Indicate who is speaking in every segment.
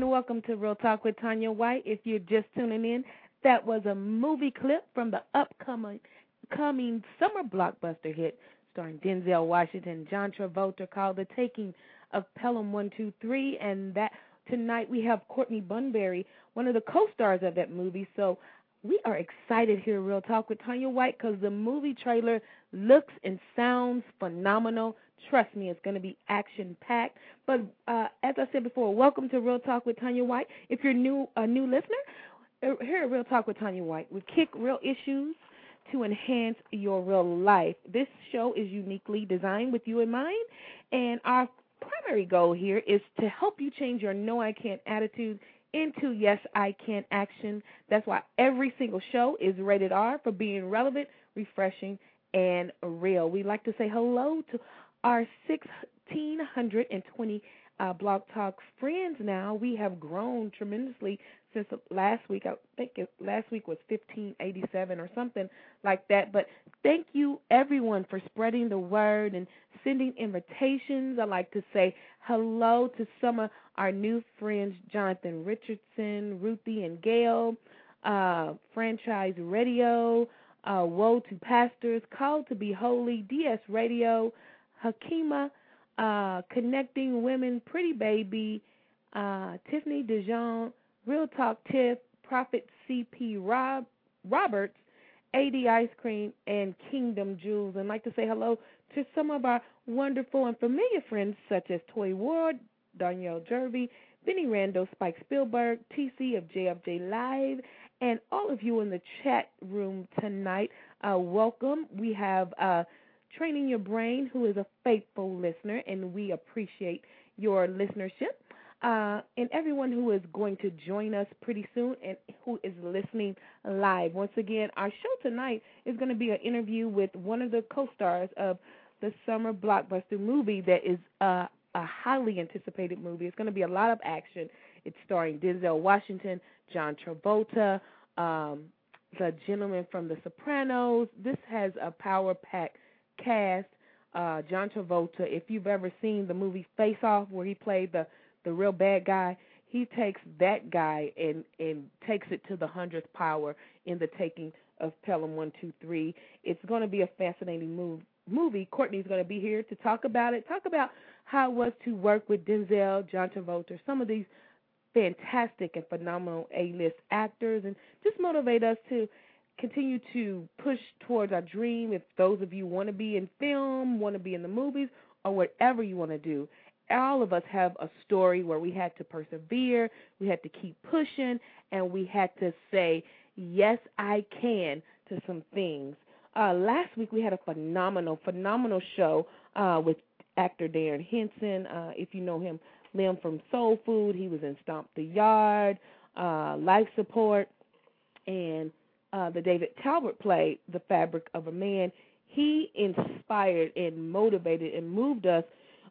Speaker 1: And
Speaker 2: welcome to Real Talk with Tanya White. If you're just tuning in, that was a movie clip from the upcoming coming summer blockbuster hit starring Denzel Washington John Travolta called The Taking of Pelham 123 and that tonight we have Courtney Bunbury, one of the co-stars of that movie. So we are excited here Real Talk with Tanya White because the movie trailer looks and sounds phenomenal. Trust me, it's going to be action packed. But uh, as I said before, welcome to Real Talk with Tanya White. If you're new a new listener, uh, here at Real Talk with Tanya White, we kick real issues to enhance your real life. This show is uniquely designed with you in mind, and our primary goal here is to help you change your no I can't attitude into yes I can action. That's why every single show is rated R for being relevant, refreshing, and real. We like to say hello to our 1,620 uh, Blog Talk friends now. We have grown tremendously since last week. I think it, last week was 1587 or something like that. But thank you, everyone, for spreading the word and sending invitations. I like to say hello to some of our new friends, Jonathan Richardson, Ruthie and Gail, uh, Franchise Radio, uh, Woe to Pastors, Called to Be Holy, DS Radio, Hakima, uh, Connecting Women, Pretty Baby, uh, Tiffany Dijon, Real Talk Tiff, Prophet CP Rob, Roberts, AD Ice Cream, and Kingdom Jewels. And like to say hello to some of our wonderful and familiar friends such as Toy Ward, Darnyelle Jervey, Benny Randall, Spike Spielberg, TC of JFJ Live, and all of you in the chat room tonight. Uh, welcome. We have uh, Training Your Brain, who is a faithful listener, and we appreciate your listenership. Uh, and everyone who is going to join us pretty soon and who is listening live. Once again, our show tonight is going to be an interview with one of the co stars of the summer blockbuster movie that is uh, a highly anticipated movie. It's going to be a lot of action. It's starring Denzel Washington, John Travolta, um, the gentleman from The Sopranos. This has a power packed cast. Uh, John Travolta, if you've ever seen the movie Face Off, where he played the the real bad guy, he takes that guy and and takes it to the hundredth power in the taking of Pelham One Two Three. It's going to be a fascinating move, movie. Courtney's going to be here to talk about it. Talk about how it was to work with Denzel, John Travolta, some of these fantastic and phenomenal A-list actors, and just motivate us to continue to push towards our dream. If those of you want to be in film, want to be in the movies, or whatever you want to do, all of us have a story where we had to persevere, we had to keep pushing, and we had to say, Yes, I can to some things. Uh, last week we had a phenomenal, phenomenal show uh, with actor Darren Henson. Uh, if you know him, Lem from Soul Food. He was in Stomp the Yard, uh, Life Support, and uh, the David Talbot play, The Fabric of a Man. He inspired and motivated and moved us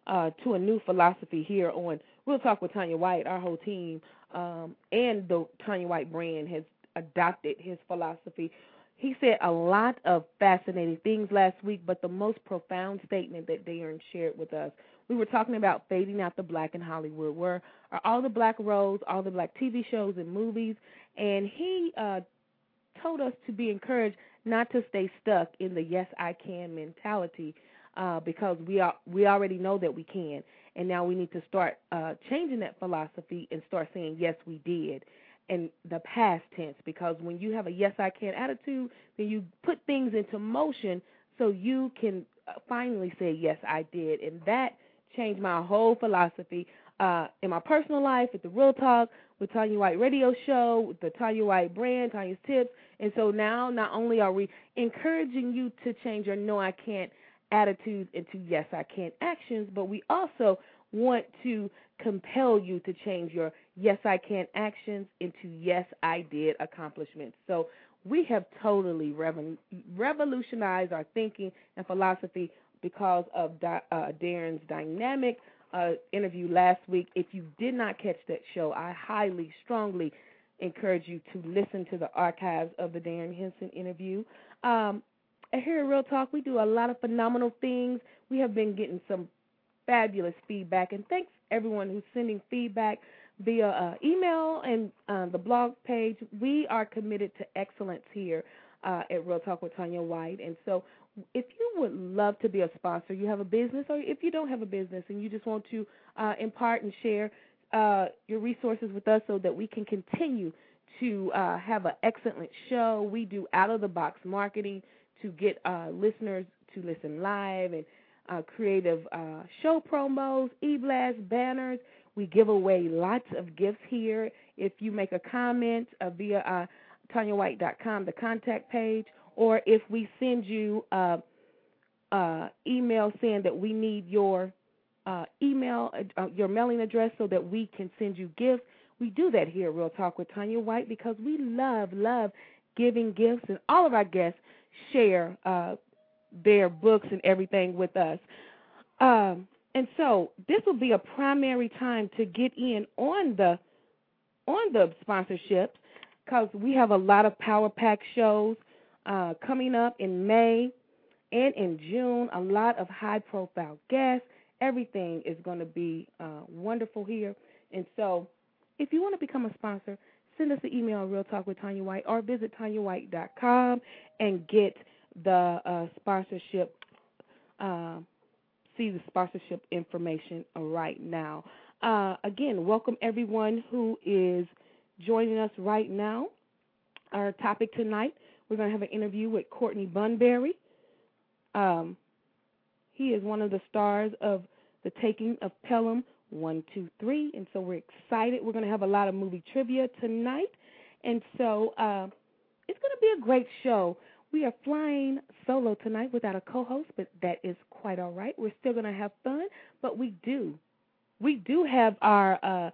Speaker 2: uh, to a new philosophy here on Real Talk with Tanya White. Our whole team um, and the Tanya White brand has adopted his philosophy. He said a lot of fascinating things last week, but the most profound statement that Darren shared with us, we were talking about fading out the black in Hollywood. Where are all the black roles, all the black TV shows and movies? And he uh, told us to be encouraged not to stay stuck in the yes I can mentality uh, because we are we already know that we can, and now we need to start uh, changing that philosophy and start saying yes we did in the past tense because when you have a yes I can attitude, then you put things into motion so you can uh, finally say yes I did, and that changed my whole philosophy uh, in my personal life, at the Real Talk, with Tanya White Radio Show, with the Tanya White brand, Tanya's Tips. And so now, not only are we encouraging you to change your no, I can't attitudes into yes, I can actions, but we also want to compel you to change your yes, I can actions into yes, I did accomplishments. So we have totally revolutionized our thinking and philosophy because of uh, Darren's dynamic uh, interview last week. If you did not catch that show, I highly, strongly encourage you to listen to the archives of the Darren Henson interview. Um, here at Real Talk, we do a lot of phenomenal things. We have been getting some fabulous feedback, and thanks everyone who's sending feedback via uh, email and uh, the blog page. We are committed to excellence here uh, at Real Talk with Tanya White, and so if you would love to be a sponsor, you have a business, or if you don't have a business and you just want to uh, impart and share uh, your resources with us so that we can continue to uh, have an excellent show. We do out of the box marketing to get listeners to listen live and uh, creative uh, show promos, e blasts, banners. We give away lots of gifts here. If you make a comment uh, via uh, TanyaWhite.com, the contact page, or if we send you uh, uh, email saying that we need your uh, email, your mailing address, so that we can send you gifts. We do that here, Real Talk with Tanya White, because we love, love giving gifts, and all of our guests share uh, their books and everything with us. Um, and so this will be a primary time to get in on the on the sponsorships because we have a lot of power pack shows uh, coming up in May and in June. A lot of high profile guests. Everything is going to be uh, wonderful here. And so, if you want to become a sponsor, send us an email Real Talk with Tanya White or visit TanyaWhite.com and get the uh, sponsorship. Uh, see the sponsorship information right now. Uh, again, welcome everyone who is joining us right now. Our topic tonight we're going to have an interview with Courtney Bunbury. Um, he is one of the stars of The Taking of Pelham 123, and so we're excited. We're going to have a lot of movie trivia tonight, and so uh, it's going to be a great show. We are flying solo tonight without a co-host, but that is quite all right. We're still going to have fun, but we do, we do have our uh,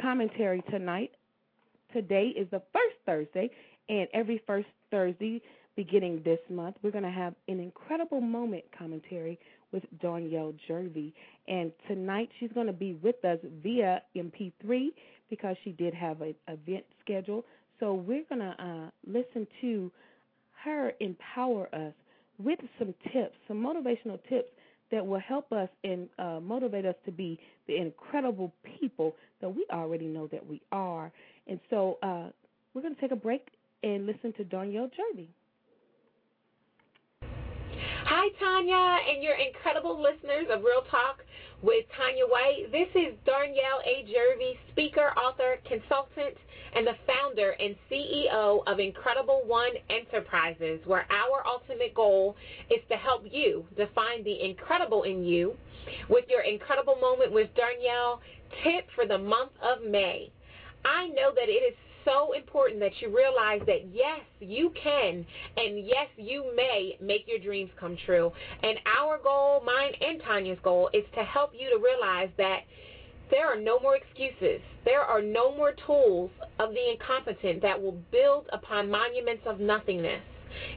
Speaker 2: commentary tonight. Today is the first Thursday, and every first Thursday beginning this month, we're going to have an incredible moment commentary with Darnyelle Jervey. And tonight she's going to be with us via MP3 because she did have an event schedule. So we're going to uh, listen to her empower us with some tips, some motivational tips that will help us and uh, motivate us to be the incredible people that we already know that we are. And so uh, we're going to take a break and listen to Darnyelle Jervey.
Speaker 3: Hi, Tanya, and your incredible listeners of Real Talk with Tanya White. This is Darnyelle A. Jervey, speaker, author, consultant, and the founder and CEO of Incredible One Enterprises, where our ultimate goal is to help you define the incredible in you with your incredible moment with Darnyelle tip for the month of May. I know that it is so important that you realize that yes, you can and yes, you may make your dreams come true. And our goal, mine and Tanya's goal, is to help you to realize that there are no more excuses. There are no more tools of the incompetent that will build upon monuments of nothingness.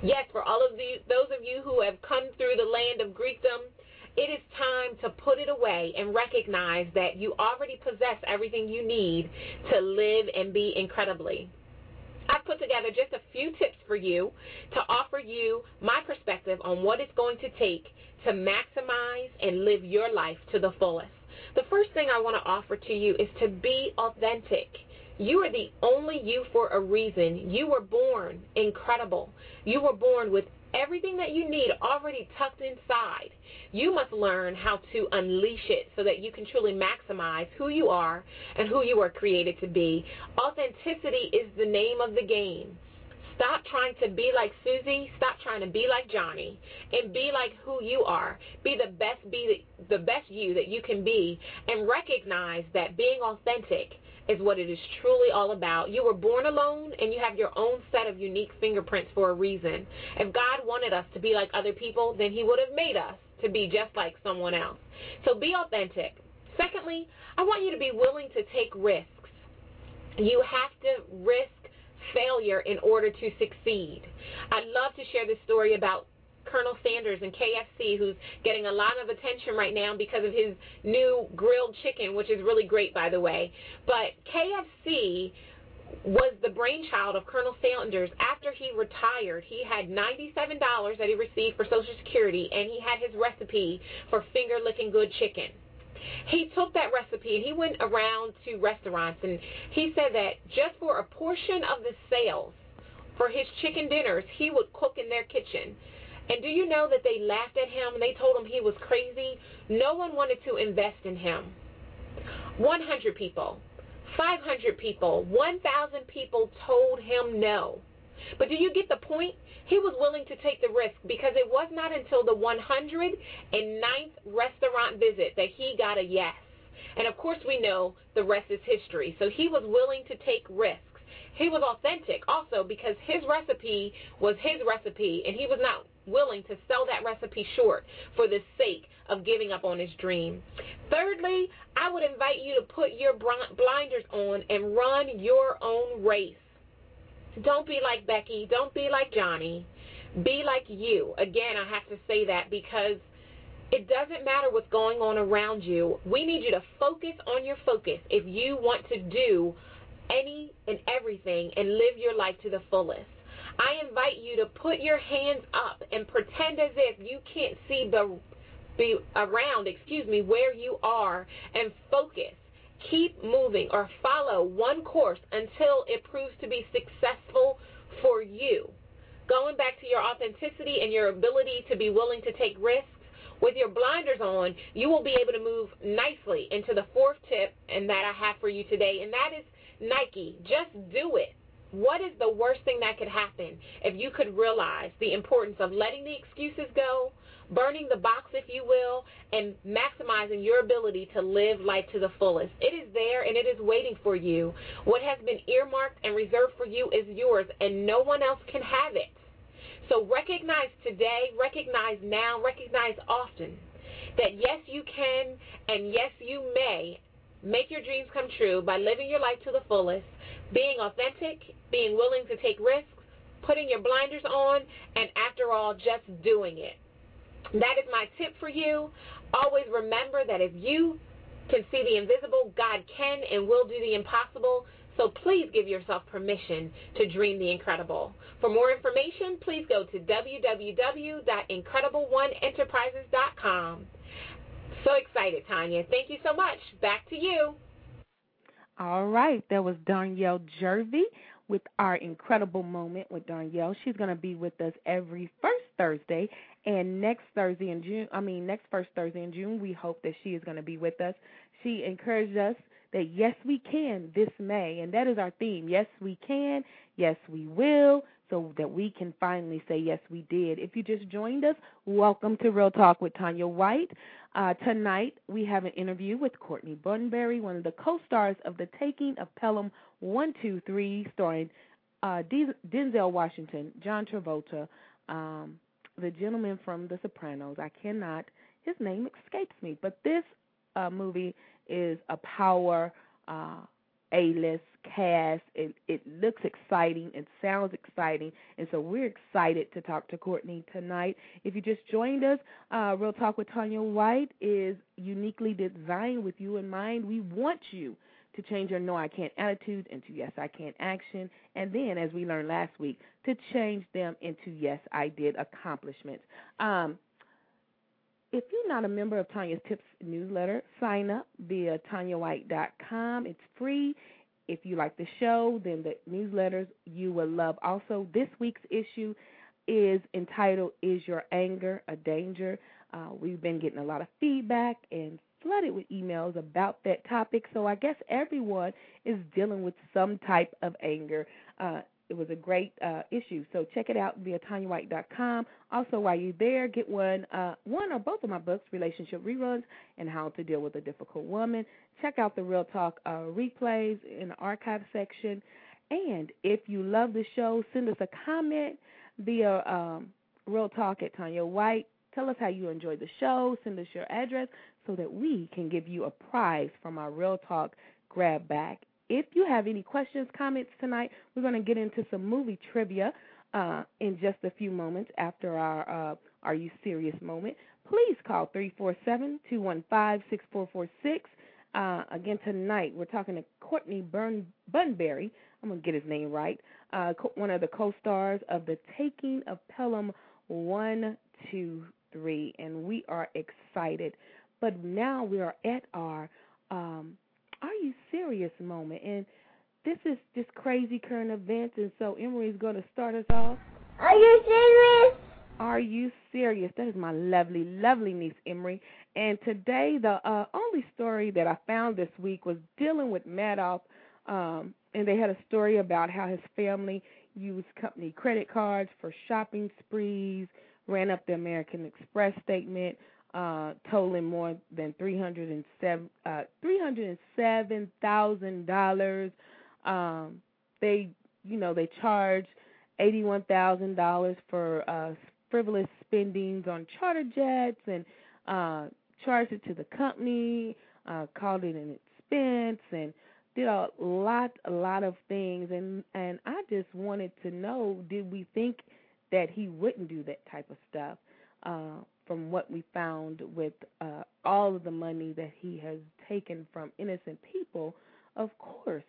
Speaker 3: Yes, for all of those of you who have come through the land of Greekdom, it is time to put it away and recognize that you already possess everything you need to live and be incredibly. I've put together just a few tips for you to offer you my perspective on what it's going to take to maximize and live your life to the fullest. The first thing I want to offer to you is to be authentic. You are the only you for a reason. You were born incredible. You were born with everything that you need already tucked inside. You must learn how to unleash it so that you can truly maximize who you are and who you are created to be. Authenticity is the name of the game. Stop trying to be like Susie. Stop trying to be like Johnny, and be like who you are. Be the best. Be the, the best you that you can be, and recognize that being authentic is what it is truly all about. You were born alone and you have your own set of unique fingerprints for a reason. If God wanted us to be like other people, then He would have made us to be just like someone else. So be authentic. Secondly, I want you to be willing to take risks. You have to risk failure in order to succeed. I'd love to share this story about Colonel Sanders and KFC, who's getting a lot of attention right now because of his new grilled chicken, which is really great, by the way. But KFC was the brainchild of Colonel Sanders. After he retired, he had $97 that he received for Social Security, and he had his recipe for finger licking good chicken. He took that recipe and he went around to restaurants and he said that just for a portion of the sales for his chicken dinners, he would cook in their kitchen. And do you know that they laughed at him and they told him he was crazy? No one wanted to invest in him. 100 people, 500 people, 1,000 people told him no. But do you get the point? He was willing to take the risk because it was not until the 109th restaurant visit that he got a yes. And of course, we know the rest is history. So he was willing to take risks. He was authentic also because his recipe was his recipe and he was not willing to sell that recipe short for the sake of giving up on his dream. Thirdly, I would invite you to put your blinders on and run your own race. Don't be like Becky. Don't be like Johnny. Be like you. Again, I have to say that because it doesn't matter what's going on around you. We need you to focus on your focus if you want to do any and everything and live your life to the fullest. I invite you to put your hands up and pretend as if you can't see the be around, excuse me, where you are and focus. Keep moving or follow one course until it proves to be successful for you. Going back to your authenticity and your ability to be willing to take risks, with your blinders on, you will be able to move nicely into the fourth tip and that I have for you today, and that is Nike. Just do it. What is the worst thing that could happen if you could realize the importance of letting the excuses go, burning the box, if you will, and maximizing your ability to live life to the fullest? It is there and it is waiting for you. What has been earmarked and reserved for you is yours, and no one else can have it. So recognize today, recognize now, recognize often that yes, you can and yes, you may make your dreams come true by living your life to the fullest, being authentic, being willing to take risks, putting your blinders on, and after all, just doing it. That is my tip for you. Always remember that if you can see the invisible, God can and will do the impossible. So please give yourself permission to dream the incredible. For more information, please go to www.incredibleoneenterprises.com. So excited, Tanya. Thank you so much. Back to you.
Speaker 2: All right. That was Darnyelle Jervey with our incredible moment with Darnyelle. She's going to be with us every first Thursday. And next Thursday in June, I mean, next first Thursday in June, we hope that she is going to be with us. She encouraged us that yes, we can this May. And that is our theme. Yes, we can. Yes, we will so that we can finally say, yes, we did. If you just joined us, welcome to Real Talk with Tanya White. Uh, tonight, we have an interview with Courtney Bunbury, one of the co stars of The Taking of Pelham 123, starring uh, Denzel Washington, John Travolta, um, the gentleman from The Sopranos. I cannot, his name escapes me, but this uh, movie is a power uh, A list cast. It it looks exciting. It sounds exciting, and so we're excited to talk to Courtney tonight. If you just joined us, uh, Real Talk with Tanya White is uniquely designed with you in mind. We want you to change your no I can't attitude into yes I can action, and then as we learned last week, to change them into yes I did accomplishments. Um, if you're not a member of Tanya's Tips newsletter, sign up via tanyawhite.com. It's free. If you like the show, then the newsletters you will love. Also, this week's issue is entitled Is Your Anger a Danger? Uh, we've been getting a lot of feedback and flooded with emails about that topic, so I guess everyone is dealing with some type of anger. Uh, it was a great uh, issue. So check it out via TanyaWhite.com. Also, while you're there, get one, uh, one or both of my books, Relationship Reruns and How to Deal with a Difficult Woman. Check out the Real Talk uh, replays in the archive section. And if you love the show, send us a comment via um, Real Talk at Tanya White. Tell us how you enjoyed the show. Send us your address so that we can give you a prize from our Real Talk grab bag if you have any questions, comments tonight, we're going to get into some movie trivia uh, in just a few moments after our uh, Are You Serious moment. Please call 347 215 6446. Uh, again, tonight we're talking to Courtney Burn- Bunbury. I'm going to get his name right. Uh, one of the co stars of The Taking of Pelham 1, 2, 3. And we are excited. But now we are at our um, are you serious moment. And this is just crazy current events, and so Emery's going to start us off.
Speaker 4: Are you serious?
Speaker 2: Are you serious? That is my lovely, lovely niece Emery. And today, the uh, only story that I found this week was dealing with Madoff, um, and they had a story about how his family used company credit cards for shopping sprees, ran up the American Express statement, uh, totaling more than three hundred and seven uh, three hundred and seven thousand dollars. Um, they, you know, they charge eighty one thousand dollars for uh, frivolous spendings on charter jets and uh, charged it to the company, uh, called it an expense, and did a lot, a lot of things. And and I just wanted to know, did we think that he wouldn't do that type of stuff? Uh, from what we found with uh, all of the money that he has taken from innocent people, of course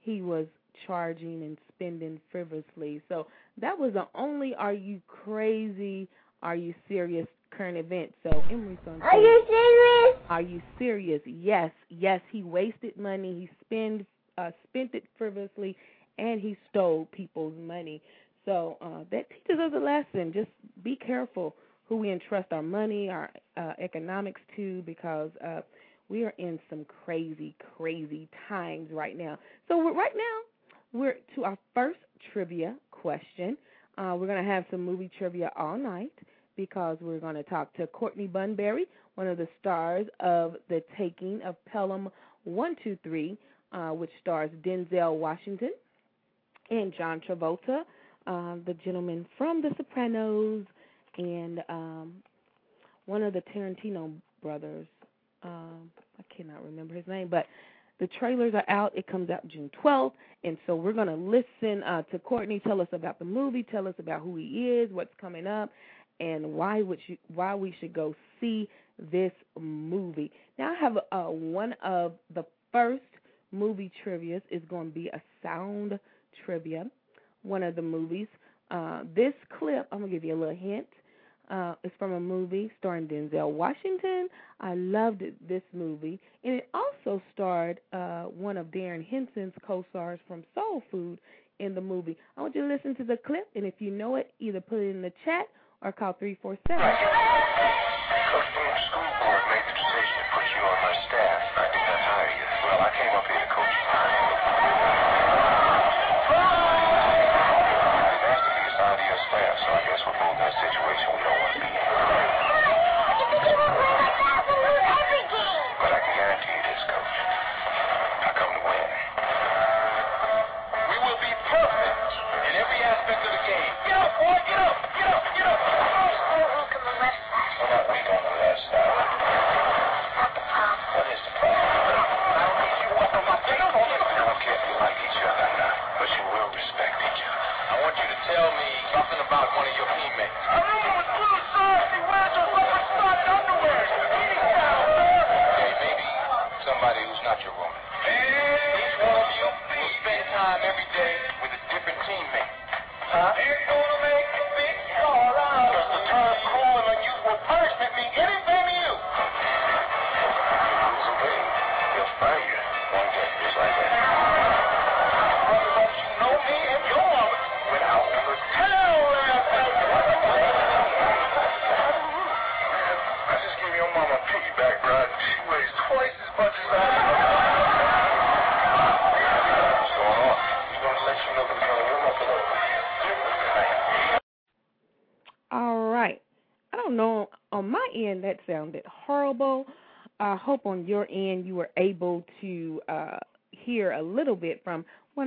Speaker 2: he was charging and spending frivolously. So that was the only "Are you crazy? Are you serious?" current event. So Emery's going
Speaker 4: Are you serious?
Speaker 2: Are you serious? Yes, yes. He wasted money. He spent uh, spent it frivolously, and he stole people's money. So uh, that teaches us a lesson. Just be careful who we entrust our money, our uh, economics to, because uh, we are in some crazy, crazy times right now. So right now, we're to our first trivia question. Uh, we're going to have some movie trivia all night because we're going to talk to Courtney Bunbury, one of the stars of The Taking of Pelham 123, uh, which stars Denzel Washington and John Travolta. uh, the gentleman from The Sopranos and um, one of the Tarantino brothers. Um, I cannot remember his name, but the trailers are out. It comes out June 12th, and so we're going to listen uh, to Courtney tell us about the movie, tell us about who he is, what's coming up, and why would you, why we should go see this movie. Now I have uh, one of the first movie trivia's is going to be a sound trivia. One of the movies. Uh, this clip, I'm gonna give you a little hint. Uh, it's from a movie starring Denzel Washington. I loved it, this movie, and it also starred uh, one of Darren Henson's co-stars from Soul Food in the movie. I want you to listen to the clip, and if you know it, either put it in the chat or call three four seven.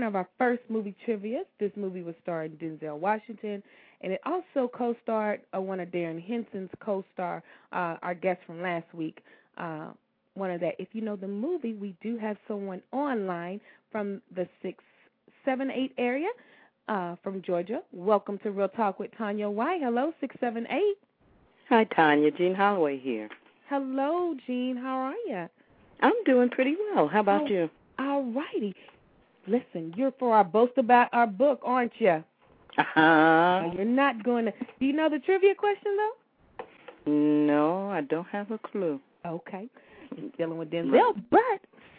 Speaker 5: Of
Speaker 2: our first movie trivia. This movie was starring Denzel Washington, and it also co-starred uh, one of Darren Henson's co-star, uh, our guest from last week. Uh, one of that. If you know the movie, we do have someone online from the six, seven, eight area uh, from Georgia. Welcome to Real Talk with Tanya White. Hello, six, seven, eight.
Speaker 6: Hi, Tanya. Jean Holloway here.
Speaker 2: Hello, Jean. How are you?
Speaker 6: I'm doing pretty well. How about
Speaker 2: Oh.
Speaker 6: you?
Speaker 2: All righty. Listen, you're for our boast about our book, aren't you?
Speaker 6: Uh-huh.
Speaker 2: You're not going to. Do you know the trivia question though?
Speaker 6: No, I don't have a clue.
Speaker 2: Okay. You're dealing with Denzel, but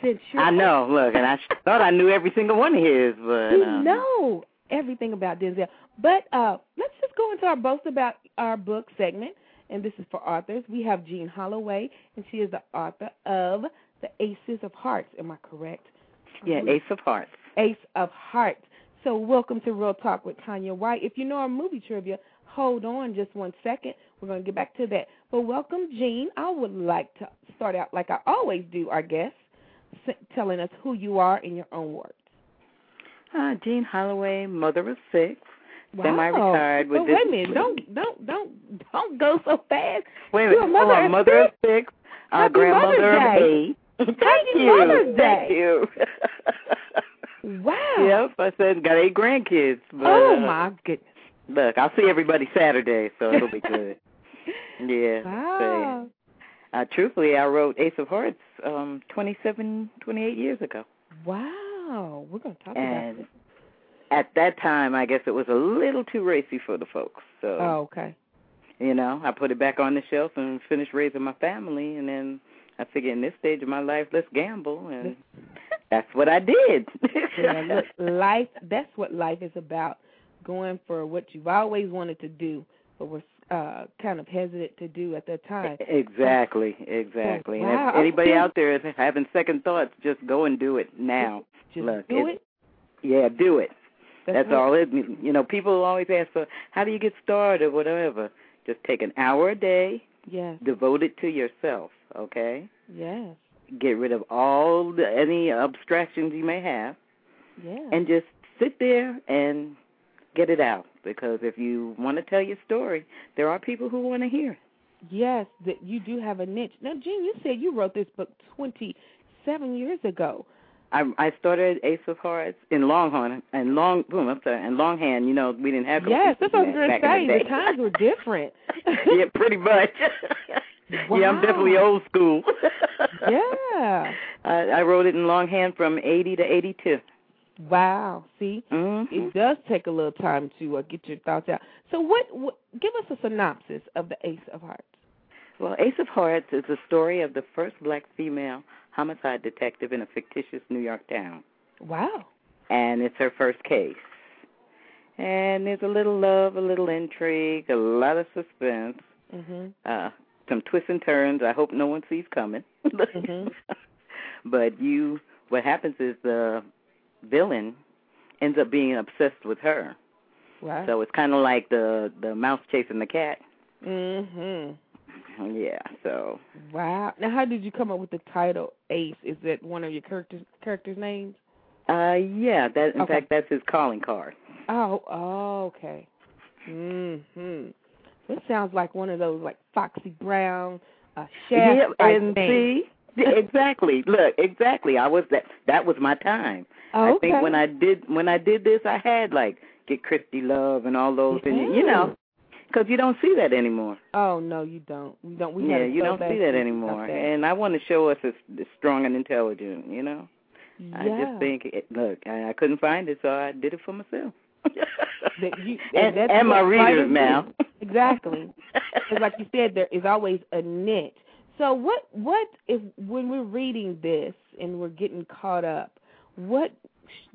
Speaker 2: since you're
Speaker 6: I know. Look, and I thought I knew every single one of his, but
Speaker 2: you
Speaker 6: um,
Speaker 2: know everything about Denzel. But uh, let's just go into our boast about our book segment, and this is for authors. We have Jean Holloway, and she is the author of The Aces of Hearts. Am I correct?
Speaker 6: yeah, Ace of Hearts.
Speaker 2: Ace of Hearts. So welcome to Real Talk with Tanya White. If you know our movie trivia, hold on just one second. We're going to get back to that. But welcome, Jean. I would like to start out like I always do, our guests, telling us who you are in your own words.
Speaker 6: Uh, Jean Holloway, mother of six,
Speaker 2: Wow.
Speaker 6: semi-retired with
Speaker 2: But wait a
Speaker 6: this-
Speaker 2: minute, don't don't don't don't go so fast.
Speaker 6: Wait a
Speaker 2: You're
Speaker 6: minute.
Speaker 2: a mother
Speaker 6: oh,
Speaker 2: of
Speaker 6: mother of
Speaker 2: six?
Speaker 6: six, uh,
Speaker 2: Happy
Speaker 6: grandmother
Speaker 2: Mother's
Speaker 6: of eight. Thank
Speaker 2: Happy
Speaker 6: you.
Speaker 2: Mother's Day.
Speaker 6: Thank you.
Speaker 2: Wow.
Speaker 6: Yep, I said got eight grandkids. But,
Speaker 2: Oh
Speaker 6: uh,
Speaker 2: my goodness.
Speaker 6: Look, I'll see everybody Saturday, so it'll be good. yeah.
Speaker 2: Wow.
Speaker 6: So, uh, truthfully, I wrote Ace of Hearts um, 27, 28 years ago.
Speaker 2: Wow. We're going to talk
Speaker 6: And
Speaker 2: about this.
Speaker 6: at that time, I guess it was a little too racy for the folks. So,
Speaker 2: Oh, okay.
Speaker 6: you know, I put it back on the shelf and finished raising my family. And then I figured in this stage of my life, let's gamble. And that's what I did.
Speaker 2: yeah, look, life that's what life is about. Going for what you've always wanted to do, but was uh kind of hesitant to do at that time.
Speaker 6: Exactly, exactly.
Speaker 2: Wow,
Speaker 6: and if anybody out there is having second thoughts, just go and do it now.
Speaker 2: Just
Speaker 6: Look,
Speaker 2: do
Speaker 6: it-. Yeah, do it. That's,
Speaker 2: what-
Speaker 6: all it. You know, people always ask for how do you get started, or whatever. Just take an hour a day,
Speaker 2: Yes,
Speaker 6: devote it to yourself. Okay,
Speaker 2: yes,
Speaker 6: get rid of all the, any abstractions you may have,
Speaker 2: yes.
Speaker 6: and just sit there and get it out. because if you want to tell your story, there are people who want to hear. it.
Speaker 2: Yes, that you do have a niche. Now, Jean, you said you wrote this book 27 years ago.
Speaker 6: I I started Ace of Hearts in Longhorn and Long boom, I'm sorry, and Longhand. You know, we didn't have
Speaker 2: Yes, that's what I was going to say.
Speaker 6: the,
Speaker 2: The times were different.
Speaker 6: yeah, pretty much. Yeah, I'm definitely old school.
Speaker 2: Yeah.
Speaker 6: I, I wrote it in longhand from 80 to 82.
Speaker 2: Wow. See,
Speaker 6: Mm-hmm.
Speaker 2: it does take a little time to uh, get your thoughts out. So, what, what? Give us a synopsis of the Ace of Hearts.
Speaker 6: Well, Ace of Hearts is the story of the first black female homicide detective in a fictitious New York town.
Speaker 2: Wow.
Speaker 6: And it's her first case. And there's a little love, a little intrigue, a lot of suspense,
Speaker 2: Mhm.
Speaker 6: uh, some twists and turns. I hope no one sees coming.
Speaker 2: Mhm.
Speaker 6: but you, what happens is the villain ends up being obsessed with her.
Speaker 2: Wow.
Speaker 6: So it's kind of like the the mouse chasing the cat.
Speaker 2: Mhm.
Speaker 6: Yeah. So
Speaker 2: Wow. Now, how did you come up with the title Ace? Is that one of your characters characters' names?
Speaker 6: Uh, yeah, that in
Speaker 2: Okay.
Speaker 6: fact that's his calling card.
Speaker 2: Oh, oh, okay. Mhm. This sounds like one of those like Foxy Brown, uh, chef
Speaker 6: yeah, and see, exactly. Look, exactly. I was that. That was my time.
Speaker 2: Oh,
Speaker 6: I think when I did when I did this, I had like get Christie Love and all those, and you know, because you don't see that anymore.
Speaker 2: Oh no, you don't. We don't. We
Speaker 6: yeah, you don't see that anymore.
Speaker 2: that.
Speaker 6: And I want to show us as, strong and intelligent. You know, I just think, it, look, I, I couldn't find it, so I did it for myself.
Speaker 2: that you,
Speaker 6: and,
Speaker 2: that's
Speaker 6: and my readers now.
Speaker 2: Exactly. Because like you said, there is always a niche. So what what if when we're reading this and we're getting caught up, what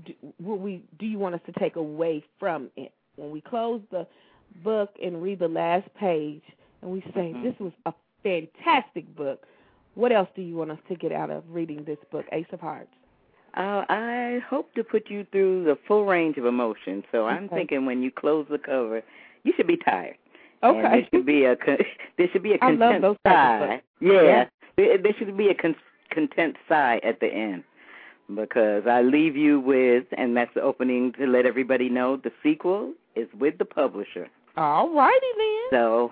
Speaker 2: do, what we do you want us to take away from it when we close the book and read the last page and we say
Speaker 6: Mhm.
Speaker 2: this was a fantastic book? What else do you want us to get out of reading this book, Ace of Hearts?
Speaker 6: Uh, I hope to put you through the full range of emotions. So I'm
Speaker 2: Okay.
Speaker 6: thinking when you close the cover, you should be tired. And there should be a there should be a
Speaker 2: I love
Speaker 6: content
Speaker 2: those type of
Speaker 6: sigh. Yeah,
Speaker 2: Yeah.
Speaker 6: There, there should be a con- content sigh at the end because I leave you with, and that's the opening to let everybody know the sequel is with the publisher.
Speaker 2: All righty then.
Speaker 6: So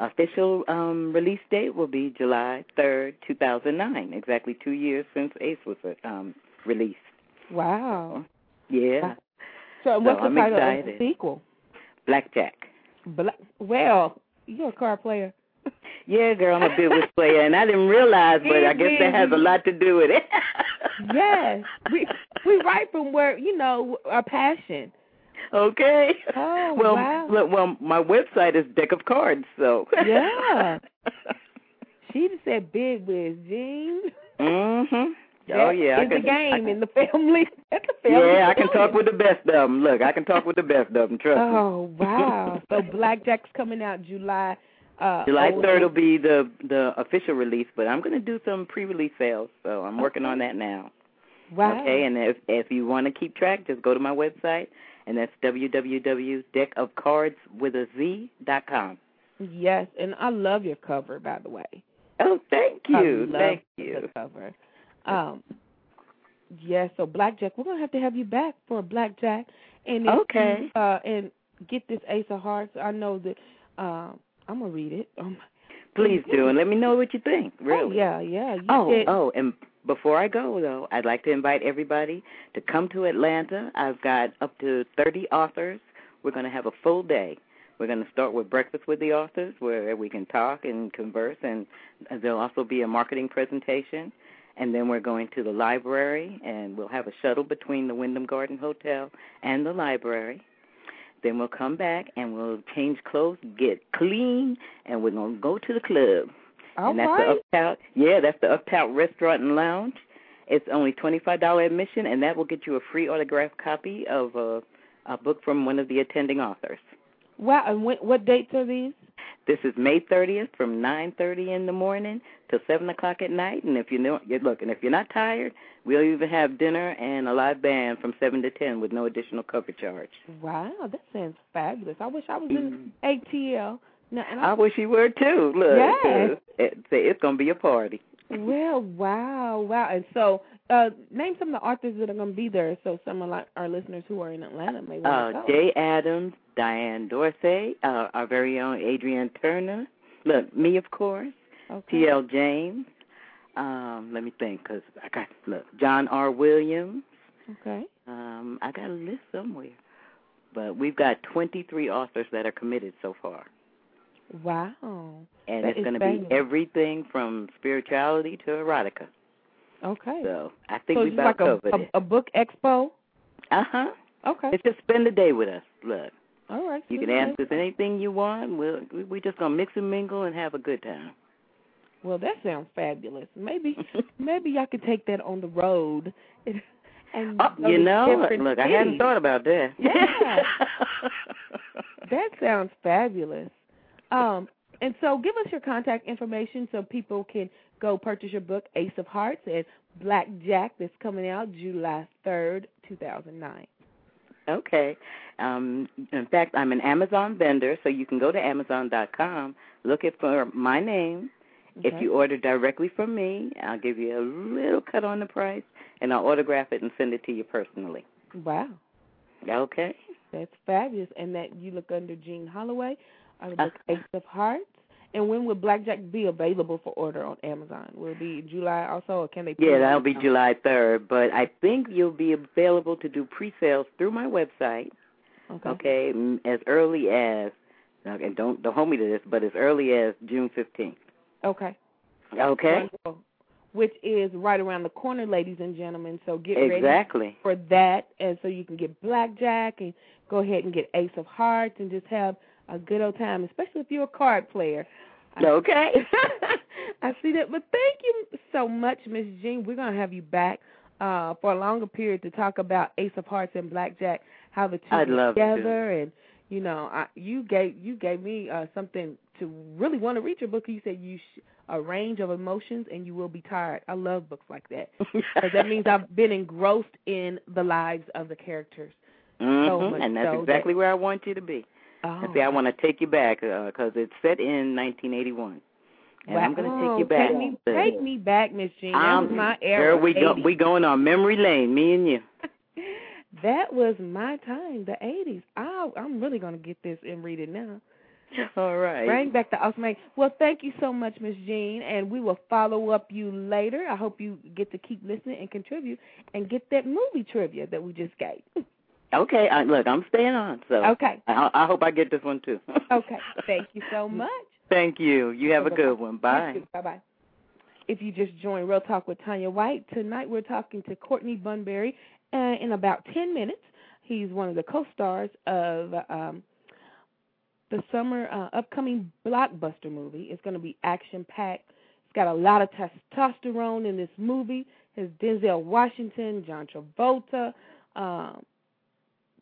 Speaker 6: official um, release date will be July third, two thousand nine. Exactly two years since Ace was um, released.
Speaker 2: Wow.
Speaker 6: Yeah,
Speaker 2: So what's the
Speaker 6: I'm
Speaker 2: title of the sequel?
Speaker 6: Blackjack.
Speaker 2: Bla- well, you're a card player.
Speaker 6: Yeah, girl, I'm a business player, and I didn't realize, but I guess that has a lot to do with it.
Speaker 2: yes, we we write from where you know our passion.
Speaker 6: Okay.
Speaker 2: Oh,
Speaker 6: well,
Speaker 2: wow.
Speaker 6: well, my website is deck of cards, so.
Speaker 2: Yeah. She just said big whiz, Jean.
Speaker 6: mhm. Oh yeah, I
Speaker 2: it's
Speaker 6: can.
Speaker 2: a game
Speaker 6: I
Speaker 2: in the family. That's a family.
Speaker 6: yeah, I can talk with the best of them. Look, I can talk with the best of them. Trust me.
Speaker 2: Oh wow! So Blackjack's coming out July. Uh,
Speaker 6: July
Speaker 2: oh,
Speaker 6: third will be the the official release, but I'm going to do some pre-release sales, so I'm working on that now.
Speaker 2: Wow.
Speaker 6: Okay, and if if you want to keep track, just go to my website, and that's www.deckofcardswithaz.com.
Speaker 2: Yes, and I love your cover, by the way.
Speaker 6: Oh, thank you, thank
Speaker 2: the
Speaker 6: you.
Speaker 2: cover. Um, yes. so Blackjack, we're gonna have to have you back for a Blackjack, and if
Speaker 6: Okay.
Speaker 2: you, uh, and get this Ace of Hearts. I know that um, I'm gonna read it. Um,
Speaker 6: Please do, and let me know what you think. Really?
Speaker 2: Oh
Speaker 6: Really.
Speaker 2: yeah, yeah. You
Speaker 6: Oh, oh, and before I go though, I'd like to invite everybody to come to Atlanta. I've got up to 30 authors. We're going to have a full day. We're going to start with breakfast with the authors, where we can talk and converse, and there'll also be a marketing presentation. And then we're going to the library, and we'll have a shuttle between the Wyndham Garden Hotel and the library. Then we'll come back and we'll change clothes, get clean, and we're going to go to the club
Speaker 2: all
Speaker 6: and that's
Speaker 2: right.
Speaker 6: the Uptown. Yeah, that's the Uptown Restaurant and Lounge. It's only twenty five dollar admission, and that will get you a free autographed copy of a, a book from one of the attending authors.
Speaker 2: Wow. And when, what dates are these?
Speaker 6: This is May thirtieth from nine thirty in the morning till seven o'clock at night. And if you know, look, and if you're not tired, we'll even have dinner and a live band from seven to ten with no additional cover charge.
Speaker 2: Wow, that sounds fabulous. I wish I was in mm-hmm. ATL No, and
Speaker 6: I wish you were too. Look,
Speaker 2: Yes.
Speaker 6: it, it's gonna be a party.
Speaker 2: Well, wow, wow. And so, uh, name some of the authors that are going to be there so someone like our listeners who are in Atlanta may want
Speaker 6: Uh,
Speaker 2: to go.
Speaker 6: Jay Adams, Diane Dorsey, uh, our very own Adrienne Turner. Look, me of course.
Speaker 2: okay.
Speaker 6: T.L. James. Um, let me think, cause I got look John R. Williams.
Speaker 2: Okay.
Speaker 6: Um, I got a list somewhere, but we've got 23 authors that are committed so far,
Speaker 2: Wow.
Speaker 6: and
Speaker 2: That
Speaker 6: it's going to be everything from spirituality to erotica.
Speaker 2: Okay.
Speaker 6: So I think
Speaker 2: so
Speaker 6: we about
Speaker 2: like a,
Speaker 6: it.
Speaker 2: a, a book expo?
Speaker 6: Uh huh.
Speaker 2: Okay.
Speaker 6: It's just spend the day with us. Look,
Speaker 2: All right.
Speaker 6: you can ask us anything you want. We'll we we just gonna mix and mingle and have a good time.
Speaker 2: Well, that sounds fabulous. Maybe maybe y'all could take that on the road. And, and
Speaker 6: Oh, you know, look, I hadn't thought about that.
Speaker 2: Yeah. That sounds fabulous. Um, and so give us your contact information so people can go purchase your book, Ace of Hearts and Black Jack, that's coming out July 3rd, 2009.
Speaker 6: Okay. Um, in fact, I'm an Amazon vendor, so you can go to Amazon.com, look it for my name.
Speaker 2: Okay.
Speaker 6: If you order directly from me, I'll give you a little cut on the price, and I'll autograph it and send it to you personally.
Speaker 2: Wow,
Speaker 6: Okay.
Speaker 2: that's fabulous. And that you look under Jean Holloway, book
Speaker 6: Uh,
Speaker 2: Ace of Hearts. And when will Blackjack be available for order on Amazon? Will it be July also, or can they?
Speaker 6: Yeah, that'll be? July 3rd, but I think you'll be available to do pre-sales through my website.
Speaker 2: Okay.
Speaker 6: Okay, as early as, okay, don't don't hold me to this, but as early as June 15th.
Speaker 2: Okay.
Speaker 6: Okay.
Speaker 2: Wonderful. Which is right around the corner, ladies and gentlemen. So get ready
Speaker 6: Exactly.
Speaker 2: for that, and so you can get blackjack and go ahead and get Ace of Hearts and just have a good old time, especially if you're a card player.
Speaker 6: Okay.
Speaker 2: I see that. But thank you so much, Miss Jean. We're gonna have you back uh, for a longer period to talk about Ace of Hearts and Blackjack, how the 2
Speaker 6: I'd love to.
Speaker 2: together, and you know, I, you gave you gave me uh, something to really want to read your book. You said you sh- a range of emotions, and you will be tired. I love books like that because that means I've been engrossed in the lives of the characters.
Speaker 6: Mm-hmm,
Speaker 2: much
Speaker 6: and that's
Speaker 2: so
Speaker 6: exactly where I want you to be.
Speaker 2: Oh,
Speaker 6: see, I want to take you back because it's set in 1981, and I'm going to take you back.
Speaker 2: Take me,
Speaker 6: to-
Speaker 2: take me back, Miss Jean. That
Speaker 6: Um,
Speaker 2: was my era.
Speaker 6: Girl, we go
Speaker 2: 80s.
Speaker 6: we going on memory lane, me and you.
Speaker 2: That was my time, the '80s. I, I'm really gonna get this and read it now.
Speaker 6: All right.
Speaker 2: Bring back the awesome. Well, thank you so much, Miss Jean, and we will follow up you later. I hope you get to keep listening and contribute and get that movie trivia that we just gave.
Speaker 6: Okay. I, look, I'm staying on. So
Speaker 2: Okay.
Speaker 6: I, I hope I get this one too.
Speaker 2: Okay. Thank you so much.
Speaker 6: Thank you. You have a good one. Bye.
Speaker 2: Bye bye. If you just joined Real Talk with Tanya White, tonight we're talking to Courtney Bunbury uh, in about 10 minutes. He's one of the co stars of um, the summer uh, upcoming blockbuster movie. It's going to be action packed. It's got a lot of testosterone in this movie. Has Denzel Washington, John Travolta, um,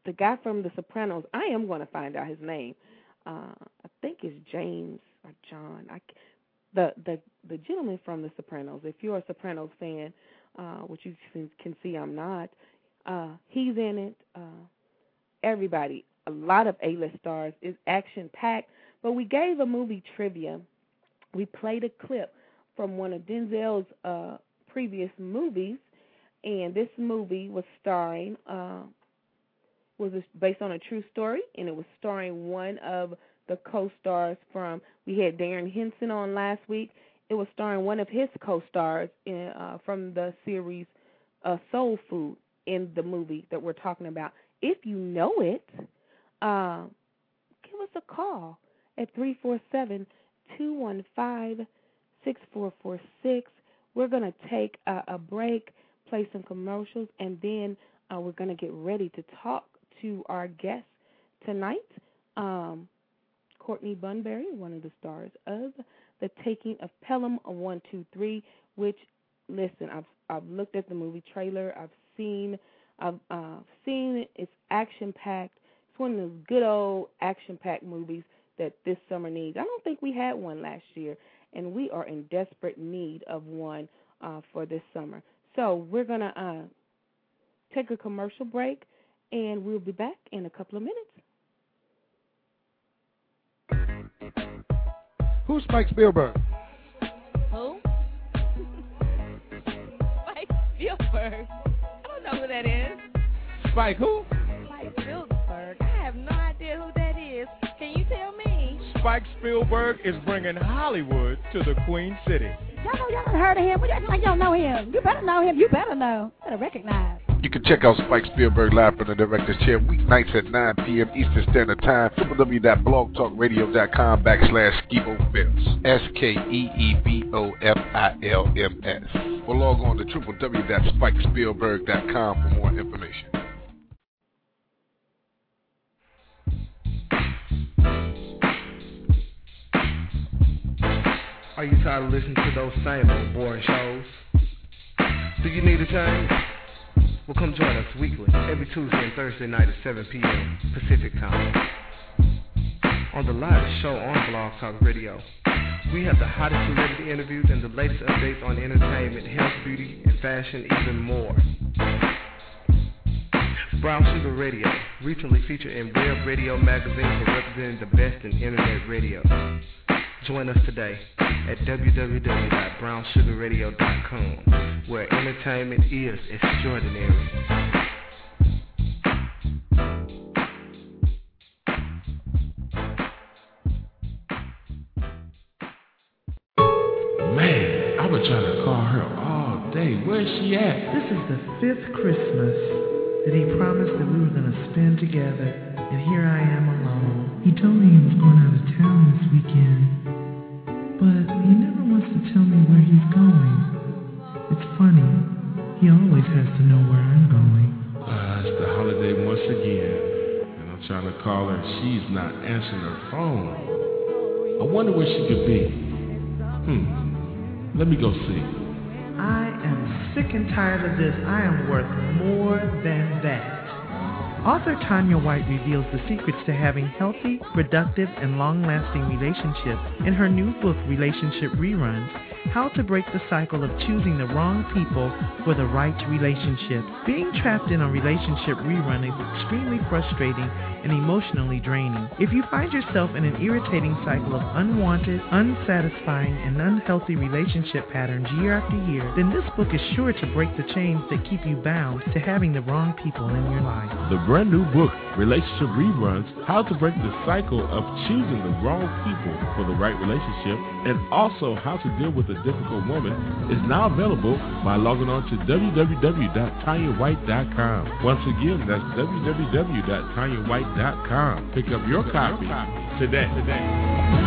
Speaker 2: the guy from The Sopranos. I am going to find out his name. Uh, I think it's James or John. I, the the the gentleman from The Sopranos. If you're a Sopranos fan, uh, which you can, see I'm not, uh, he's in it. Uh, everybody, a lot of A-list stars. is action packed. But we gave a movie trivia. We played a clip from one of Denzel's uh, previous movies, and this movie was starring. Uh, was based on a true story, and it was starring one of the co-stars from. We had Darrin Henson on last week. It was starring one of his co-stars in, uh, from the series uh, Soul Food in the movie that we're talking about. If you know it, uh, give us a call at three four seven two one five six four four six. We're gonna take a, a break, play some commercials, and then uh, we're gonna get ready to talk to our guest tonight, um, Courtney Bunbury, one of the stars of The Taking of Pelham 123, which, listen, I've, I've looked at the movie trailer, I've seen, I've uh, seen it, it's action packed. It's one of those good old action packed movies that this summer needs. I don't think we had one last year, and we are in desperate need of one uh, for this summer. So we're going to uh, take a commercial break and we'll be back in a couple of minutes.
Speaker 7: Who's Spike Spielberg?
Speaker 2: Who? Spike Spielberg. I don't know who that is.
Speaker 7: Spike who?
Speaker 2: Spike Spielberg. I have no idea who that is. Can you tell me?
Speaker 7: Spike Spielberg is bringing Hollywood to the Queen City.
Speaker 8: Y'all know y'all done heard of him. We acting like y'all know him. You better know him. You better know. Better recognize.
Speaker 9: You can check out Spike Spielberg live from the director's chair weeknights at 9 p.m. Eastern Standard Time. www.blogtalkradio.com backslash Skeebo Films. S-K-E-E-B-O-F-I-L-M-S. Or log on to www.spikespielberg.com for more information.
Speaker 10: Are you tired of listening to those same old boring shows? Do you need a change? Well, come join us weekly, every Tuesday and Thursday night at 7 p.m. Pacific Time. On the live show on Blog Talk Radio, we have the hottest celebrity interviews and the latest updates on entertainment, health, beauty, and fashion, even more. Brown Sugar Radio, recently featured in Web Radio Magazine for representing the best in internet radio. Join us today at www.brownsugarradio.com, where entertainment is extraordinary.
Speaker 11: Man, I've been trying to call her all day. Where's she at?
Speaker 12: This is the fifth Christmas that he promised that we were going to spend together, and here I am alone. He told me he was going out of town this weekend, but he never wants to tell me where he's going. It's funny, he always has to know where I'm going.
Speaker 11: Uh, it's the holiday once again, and I'm trying to call her. She's not answering her phone. I wonder where she could be. Hmm. Let me go see.
Speaker 12: I am sick and tired of this. I am worth more than that. Author Tanya White reveals the secrets to having healthy, productive, and long lasting relationships in her new book, Relationship Reruns How to Break the Cycle of Choosing the Wrong People for the Right Relationship. Being trapped in a relationship rerun is extremely frustrating and emotionally draining. If you find yourself in an irritating cycle of unwanted, unsatisfying, and unhealthy relationship patterns year after year, then this book is sure to break the chains that keep you bound to having the wrong people in your life.
Speaker 11: The brand new book, Relationship Reruns How to Break the Cycle of Choosing the Wrong People for the Right Relationship, and also How to Deal with a Difficult Woman, is now available by logging on to www.tanyawhite.com. Once again, that's www.tanyawhite.com. Pick up your copy today. today.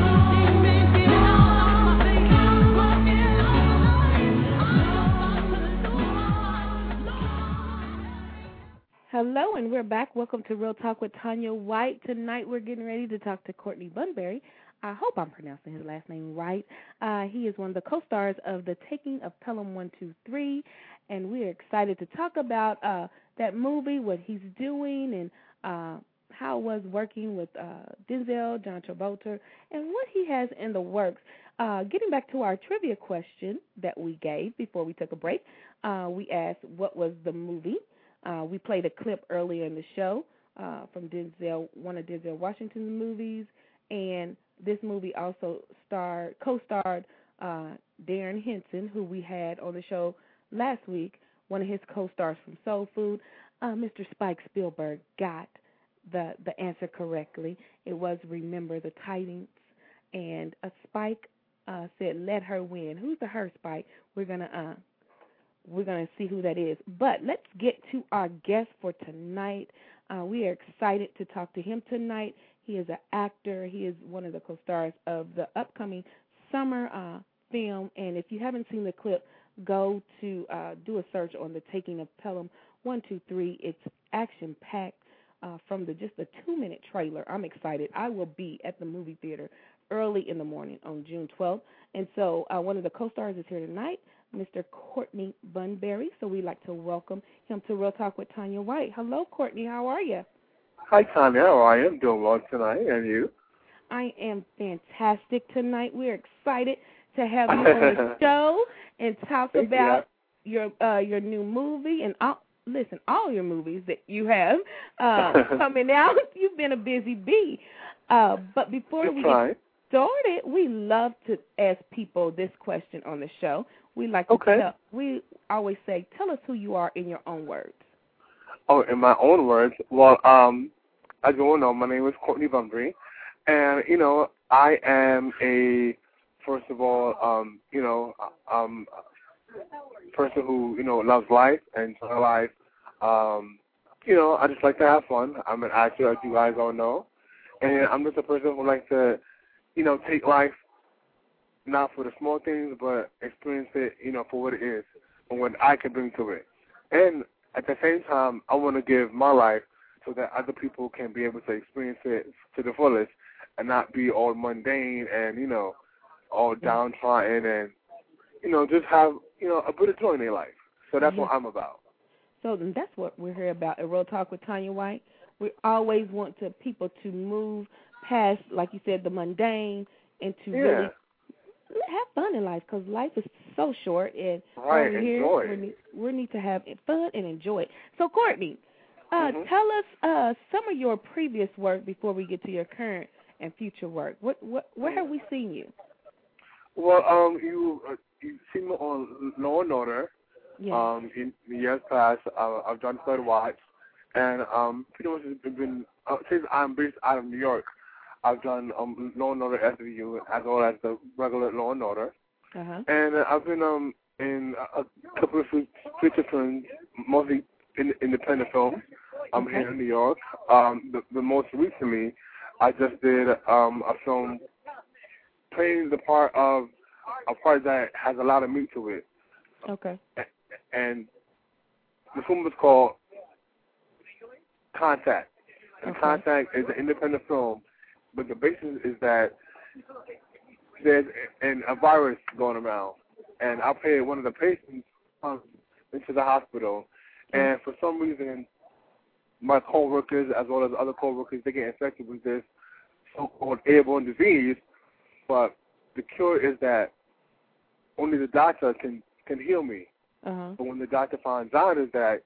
Speaker 2: Hello, and we're back. Welcome to Real Talk with Tanya White. Tonight we're getting ready to talk to Courtney Bunbury. I hope I'm pronouncing his last name right. Uh, he is one of the co-stars of The Taking of Pelham 123, and we're excited to talk about uh, that movie, what he's doing, and uh, how it was working with uh, Denzel, John Travolta, and what he has in the works. Uh, getting back to our trivia question that we gave before we took a break, uh, we asked what was the movie. Uh, we played a clip earlier in the show uh, from Denzel, one of Denzel Washington's movies, and this movie also starred, co-starred uh, Darrin Henson, who we had on the show last week, one of his co-stars from Soul Food. Uh, Mr. Spike Spielberg got the the answer correctly. It was Remember the Titans, and a Spike uh, said, "Let her win." Who's the her Spike? We're gonna uh, we're going to see who that is. But let's get to our guest for tonight. Uh, we are excited to talk to him tonight. He is an actor. He is one of the co-stars of the upcoming summer uh, film. And if you haven't seen the clip, go to uh, do a search on the Taking of Pelham One Two Three. It's action packed. Uh, from the just the two minute trailer, I'm excited. I will be at the movie theater early in the morning on June 12th, and so uh, one of the co-stars is here tonight. Mr. Courtney Bunbury. So we'd like to welcome him to Real Talk with Tanya White. Hello, Courtney. How are you?
Speaker 13: Hi, Tanya. How are you? I'm doing well tonight. And you?
Speaker 2: I am fantastic tonight. We're excited to have you on the show and talk
Speaker 13: Thank
Speaker 2: about your uh, your new movie and all, listen all your movies that you have uh, coming out. You've been a busy bee. Uh, but before we
Speaker 13: try.
Speaker 2: get started, we love to ask people this question on the show. We like to
Speaker 13: Okay.
Speaker 2: tell, we always say, tell us who you are in your own words.
Speaker 13: Oh, in my own words, well, um, as you all know, my name is Courtney Bunbury, and you know, I am a first of all, um, you know, um, person who you know loves life and enjoy life. Um, you know, I just like to have fun. I'm an actor, as you guys all know, and I'm just a person who likes to, you know, take life not for the small things, but experience it, you know, for what it is and what I can bring to it. And at the same time, I want to give my life so that other people can be able to experience it to the fullest and not be all mundane and, you know, all downtrodden and, you know, just have, you know, a bit of joy in their life. So that's what I'm about.
Speaker 2: So then that's what we're here about at Real Talk with Tanya White. We always want to people to move past, like you said, the mundane and to
Speaker 13: Yeah.
Speaker 2: really have fun in life because life is so short and
Speaker 13: Right,
Speaker 2: over here we need, we need to have fun and enjoy it. So Courtney, uh,
Speaker 13: Mhm.
Speaker 2: tell us uh, some of your previous work before we get to your current and future work. What what where have we seen you?
Speaker 13: Well, um, you uh, you see me on Law and Order.
Speaker 2: Yeah.
Speaker 13: Um, in the years past, uh, I've done Third Watch, and um, pretty much it's been uh, since I'm based out of New York. I've done um, Law and Order SVU as well as the regular Law and Order,
Speaker 2: Uh huh.
Speaker 13: and uh, I've been um in a couple of feature films, mostly in, independent films. I'm
Speaker 2: Okay.
Speaker 13: here in New York. Um, the, the most recently, I just did um a film playing the part of a part that has a lot of meat to it
Speaker 2: Okay.
Speaker 13: and the film was called Contact. And
Speaker 2: Okay.
Speaker 13: Contact is an independent film, but the basis is that there's an, a virus going around, and I played one of the patients um, into the hospital, and for some reason, my coworkers as well as other coworkers they get infected with this so-called airborne disease, but the cure is that only the doctor can can heal me.
Speaker 2: Uh huh.
Speaker 13: But when the doctor finds out is that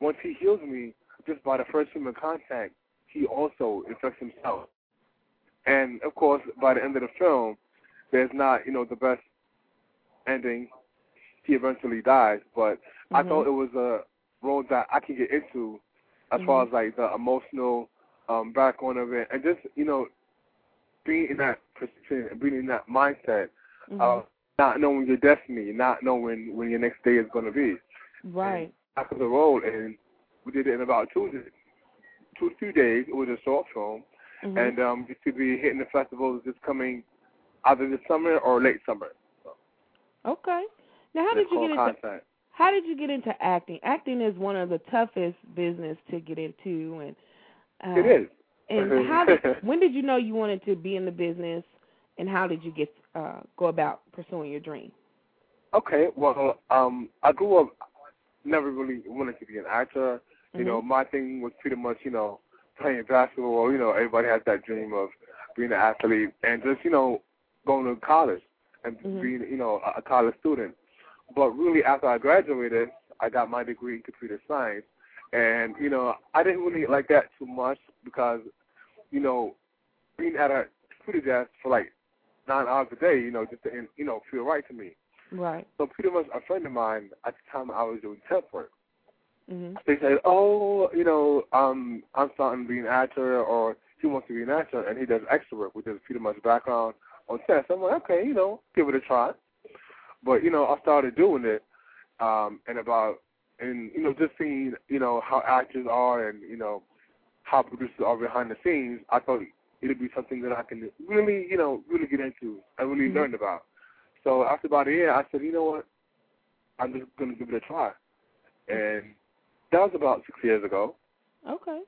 Speaker 13: once he heals me, just by the first human contact, he also infects himself. And of course, by the end of the film, there's not, you know, the best ending. He eventually dies, but I
Speaker 2: Mhm.
Speaker 13: thought it was a role that I could get into as far
Speaker 2: Mhm.
Speaker 13: as like the emotional um background of it and just, you know, being in that position and being in that mindset
Speaker 2: Mhm.
Speaker 13: of not knowing your destiny, not knowing when your next day is going to be.
Speaker 2: right.
Speaker 13: After the role, and we did it in about two, two, two days. It was a short film,
Speaker 2: Mhm.
Speaker 13: and um, it should be hitting the festivals this coming either this summer or late summer.
Speaker 2: Okay. Now, how did you get into
Speaker 13: Contact.
Speaker 2: how did you get into acting? Acting is one of the toughest business to get into, and uh,
Speaker 13: It is.
Speaker 2: And how did when did you know you wanted to be in the business, and how did you get uh, go about pursuing your dream?
Speaker 13: Okay, well, um, I grew up never really wanted to be an actor. You know,
Speaker 2: Mhm.
Speaker 13: my thing was pretty much, you know, playing basketball. You know, everybody has that dream of being an athlete and just, you know, going to college and
Speaker 2: Mhm.
Speaker 13: being, you know, a, a college student. But really, after I graduated, I got my degree in computer science, and you know, I didn't really like that too much because, you know, being at a computer desk for like nine hours a day, you know, just didn't, you know, feel right to me.
Speaker 2: Right.
Speaker 13: So pretty much a friend of mine at the time I was doing temp work.
Speaker 2: Mhm.
Speaker 13: They said, "Oh, you know, um, I'm starting to be an actor, or he wants to be an actor, and he does extra work, which is pretty much background on set." I'm like, "Okay, you know, give it a try." But you know, I started doing it, um, and about, and you know, just seeing, you know, how actors are, and you know, how producers are behind the scenes. I thought it'd be something that I can really, you know, really get into and really
Speaker 2: Mhm.
Speaker 13: learn about. So after about a year, I said, you know what, I'm just gonna give it a try, and that was about six years ago.
Speaker 2: Okay.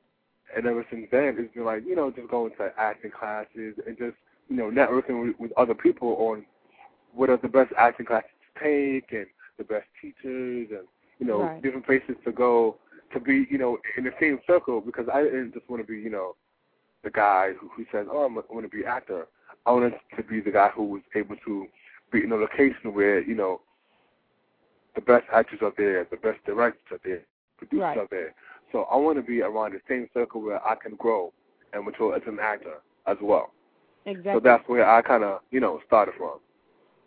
Speaker 13: And ever since then, it's been like you know just going to acting classes and just you know networking with, with other people on what are the best acting classes to take and the best teachers and you know
Speaker 2: Right.
Speaker 13: different places to go to be you know in the same circle because I didn't just want to be you know the guy who, who says oh I'm, I want to be an actor. I wanted to be the guy who was able to be in a location where you know the best actors are there, the best directors are there, producers
Speaker 2: Right.
Speaker 13: are there. So I want to be around the same circle where I can grow and mature as an actor as well.
Speaker 2: Exactly.
Speaker 13: So that's where I kind of, you know, started from.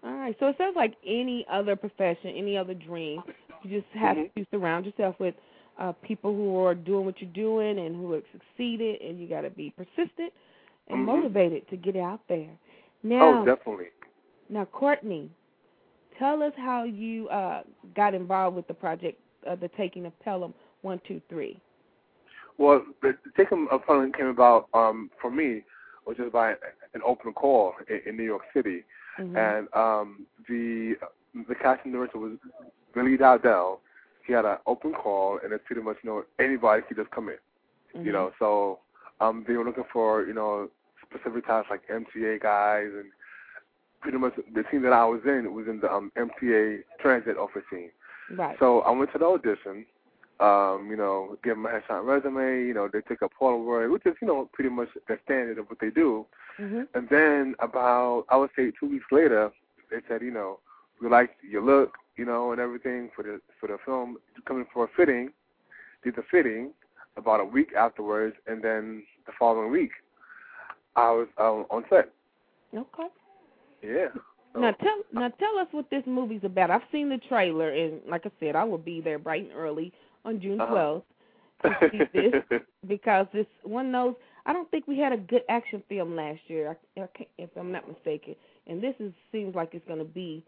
Speaker 2: All right. So it sounds like any other profession, any other dream, you just have
Speaker 13: Mhm.
Speaker 2: to surround yourself with uh people who are doing what you're doing and who have succeeded, and you got to be persistent and
Speaker 13: Mhm.
Speaker 2: motivated to get out there. Now,
Speaker 13: oh, definitely.
Speaker 2: now, Courtney, tell us how you uh got involved with the project, uh, the Taking of Pelham One Two Three.
Speaker 13: Well, the Taking of Pelham came about um, for me, was just by an open call in, in New York City,
Speaker 2: Mhm.
Speaker 13: and um, the the casting director was Billy Dowdell. He had an open call, and it's pretty much you know anybody could just come in.
Speaker 2: Mm-hmm.
Speaker 13: You know, so um, they were looking for you know specific types like MTA guys, and pretty much the team that I was in was in the um, MTA transit office team.
Speaker 2: Right.
Speaker 13: So I went to the audition. Um, you know, give them a headshot resume. You know, they take a Polaroid, which is you know pretty much the standard of what they do.
Speaker 2: Mm-hmm.
Speaker 13: And then about I would say two weeks later, they said, you know, we like your look, you know, and everything for the for the film. Coming for a fitting, did the fitting about a week afterwards, and then the following week, I was um, on set.
Speaker 2: Okay.
Speaker 13: Yeah.
Speaker 2: Now tell now tell us what this movie's about. I've seen the trailer, and like I said, I will be there bright and early on June
Speaker 13: Uh-huh.
Speaker 2: twelfth to see this because this one knows. I don't think we had a good action film last year, I, I can't, if I'm not mistaken. And this is seems like it's going to be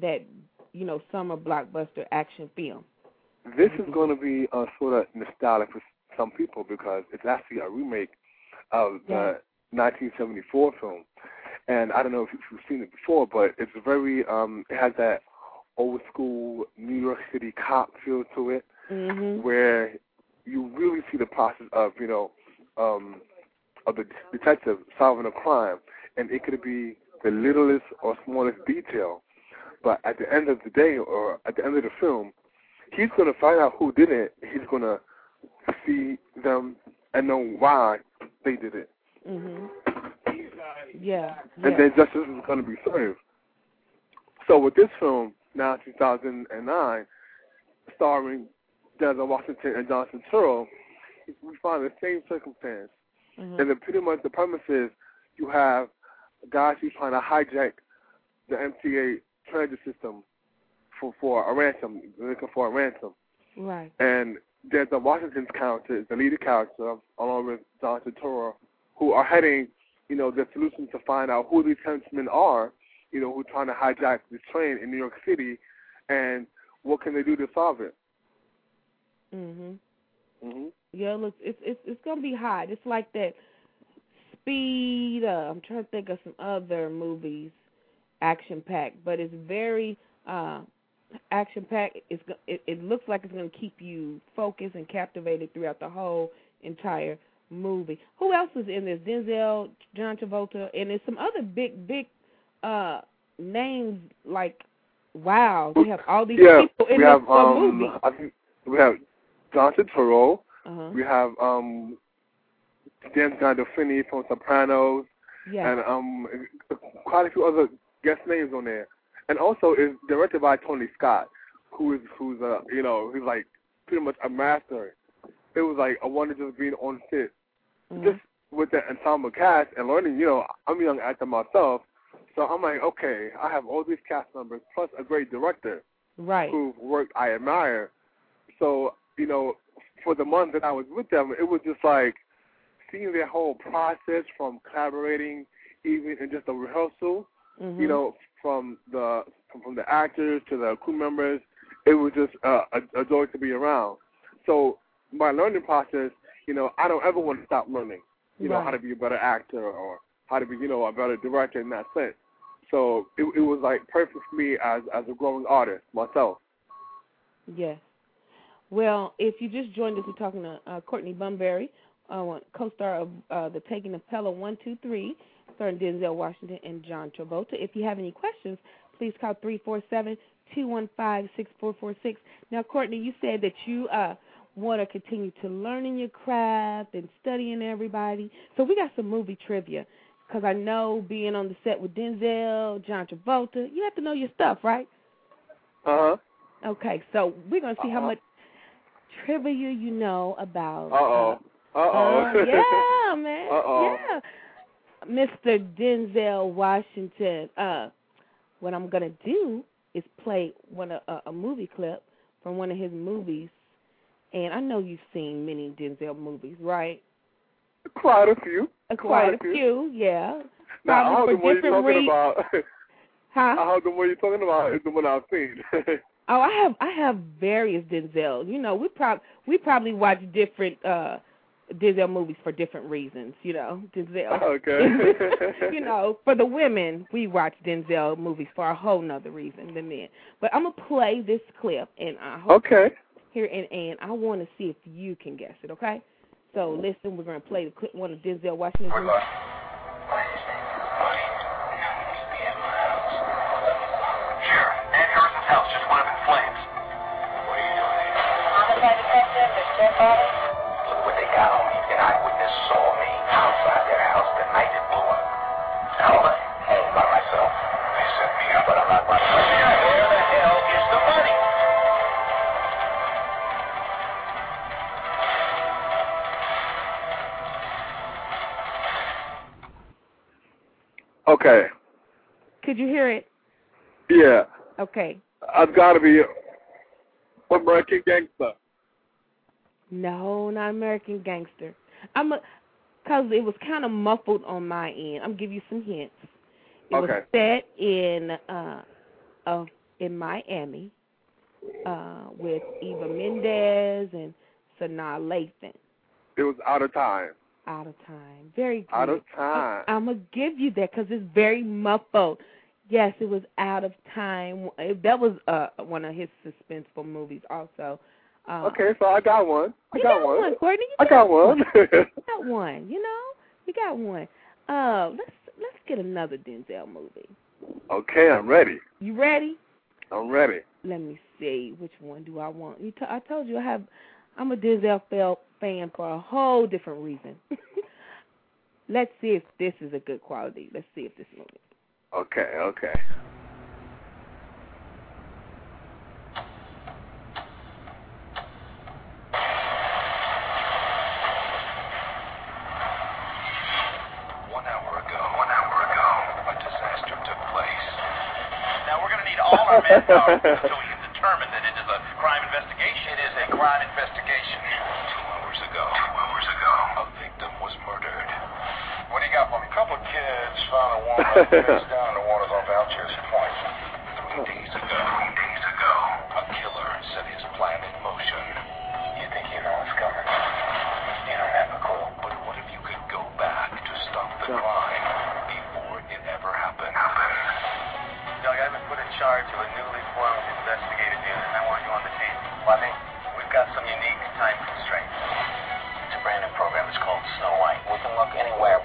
Speaker 2: that you know summer blockbuster action film.
Speaker 13: This is going to be uh, sort of nostalgic for some people because it's actually a remake of the 1974 film. And I don't know if you've seen it before, but it's very, um, it has that old school New York City cop feel to it,
Speaker 2: Mm-hmm.
Speaker 13: where you really see the process of, you know, um, of the detective solving a crime, and it could be the littlest or smallest detail, but at the end of the day or at the end of the film, he's going to find out who did it. He's going to see them and know why they did it,
Speaker 2: Mhm. Yeah.
Speaker 13: and
Speaker 2: yeah.
Speaker 13: then justice is going to be served. So with this film, now 2009, starring Denzel Washington and Johnson Turturro, we find the same circumstance.
Speaker 2: Mhm.
Speaker 13: And then pretty much the premise is you have guys who's trying to hijack the MTA transit system for for a ransom, looking for a ransom.
Speaker 2: Right.
Speaker 13: And there's a Washington's character, is the lead character, along with Johnson Turturro, who are heading, you know, the solution to find out who these henchmen are, you know, who are trying to hijack this train in New York City, and what can they do to solve it.
Speaker 2: Mhm.
Speaker 13: hmm
Speaker 2: Yeah, look, it's it's it's gonna be hot. It's like that Speed. Uh, I'm trying to think of some other movies, action packed, but it's very uh action packed. It's it, it looks like it's gonna keep you focused and captivated throughout the whole entire movie. Who else is in this? Denzel, John Travolta, and there's some other big big uh names like. Wow, we have all these
Speaker 13: yeah,
Speaker 2: people in
Speaker 13: we
Speaker 2: this
Speaker 13: have um,
Speaker 2: movie.
Speaker 13: I think we have Johnson Turturro.
Speaker 2: Uh-huh.
Speaker 13: We have um, James Gandolfini from Sopranos,
Speaker 2: Yeah.
Speaker 13: and um, quite a few other guest names on there. And also, it's directed by Tony Scott, who is who's uh you know he's like pretty much a master. It was like a wonder just being on set,
Speaker 2: Mhm.
Speaker 13: just with the ensemble cast and learning. You know, I'm a young actor myself, so I'm like, okay, I have all these cast members plus a great director
Speaker 2: Right.
Speaker 13: Who work I admire. So, you know, for the month that I was with them, it was just like seeing their whole process from collaborating, even in just a rehearsal.
Speaker 2: Mhm.
Speaker 13: You know, from the from, from the actors to the crew members, it was just uh, a, a joy to be around. So my learning process, you know, I don't ever want to stop learning. You know, how to be a better actor or how to be, you know, a better director in that sense. So it, it was like perfect for me as as a growing artist myself.
Speaker 2: Yes. Well, if you just joined us, we're talking to uh, Courtney Bunbury, uh, co-star of uh, The Taking of Pelham 123, starring Denzel Washington and John Travolta. If you have any questions, please call 347-215-6446. Now, Courtney, you said that you uh, want to continue to learning your craft and studying everybody. So we got some movie trivia because I know being on the set with Denzel, John Travolta, you have to know your stuff, right?
Speaker 13: Uh huh.
Speaker 2: Okay, so we're gonna see how much trivia you know about.
Speaker 13: Uh oh. Uh oh.
Speaker 2: Uh, yeah, man.
Speaker 13: Uh-oh.
Speaker 2: Yeah. Mr. Denzel Washington. Uh, what I'm gonna do is play one a, a movie clip from one of his movies, and I know you've seen many Denzel movies, right?
Speaker 13: Quite a few.
Speaker 2: Uh, Quite, a few, yeah.
Speaker 13: Now, I
Speaker 2: Probably
Speaker 13: heard the
Speaker 2: for
Speaker 13: one you're talking
Speaker 2: reasons.
Speaker 13: about.
Speaker 2: Huh?
Speaker 13: I heard the one you're talking about is the one I've seen.
Speaker 2: Oh, I have I have various Denzel. You know, we prob we probably watch different uh Denzel movies for different reasons. You know, Denzel.
Speaker 13: Okay.
Speaker 2: you know, for the women, we watch Denzel movies for a whole nother reason than men. But I'm gonna play this clip, and I hope
Speaker 13: Okay.
Speaker 2: Here and and I want to see if you can guess it. Okay. So listen, we're gonna play the clip one of Denzel Washington's.
Speaker 5: Home? Home by myself. They set me up, but I'm not myself.
Speaker 13: Okay.
Speaker 2: Could you hear it?
Speaker 13: Yeah.
Speaker 2: Okay.
Speaker 13: I've got to be American Gangster.
Speaker 2: No, not American Gangster. I'm a, cause it was kind of muffled on my end. I'm give you some hints. It was
Speaker 13: Okay.
Speaker 2: set in uh, uh in Miami, uh, with Eva Mendes and Sanaa Lathan.
Speaker 13: It was out of time.
Speaker 2: Out of time. Very good.
Speaker 13: Out of time.
Speaker 2: I'm gonna give you that because it's very muffled. Yes, it was out of time. That was uh one of his suspenseful movies, also. Uh,
Speaker 13: Okay, so I got one. I got,
Speaker 2: got one, Courtney. You
Speaker 13: I got one.
Speaker 2: You got one. You know, you got one. Uh, let's let's get another Denzel movie.
Speaker 13: okay, I'm ready.
Speaker 2: You ready?
Speaker 13: I'm ready.
Speaker 2: Let me see. Which one do I want? You t- I told you I have. I'm a Denzel fel- fan for a whole different reason. let's see if this is a good quality. Let's see if this movie.
Speaker 13: Okay, okay.
Speaker 5: One hour ago, one hour ago, a disaster took place. Now we're going to need all our manpower so we can determine that it is a crime investigation. It is a crime investigation. Two hours ago, two hours ago, a victim was murdered. What do you got for me? A couple of kids found a woman Snow White. We can look anywhere,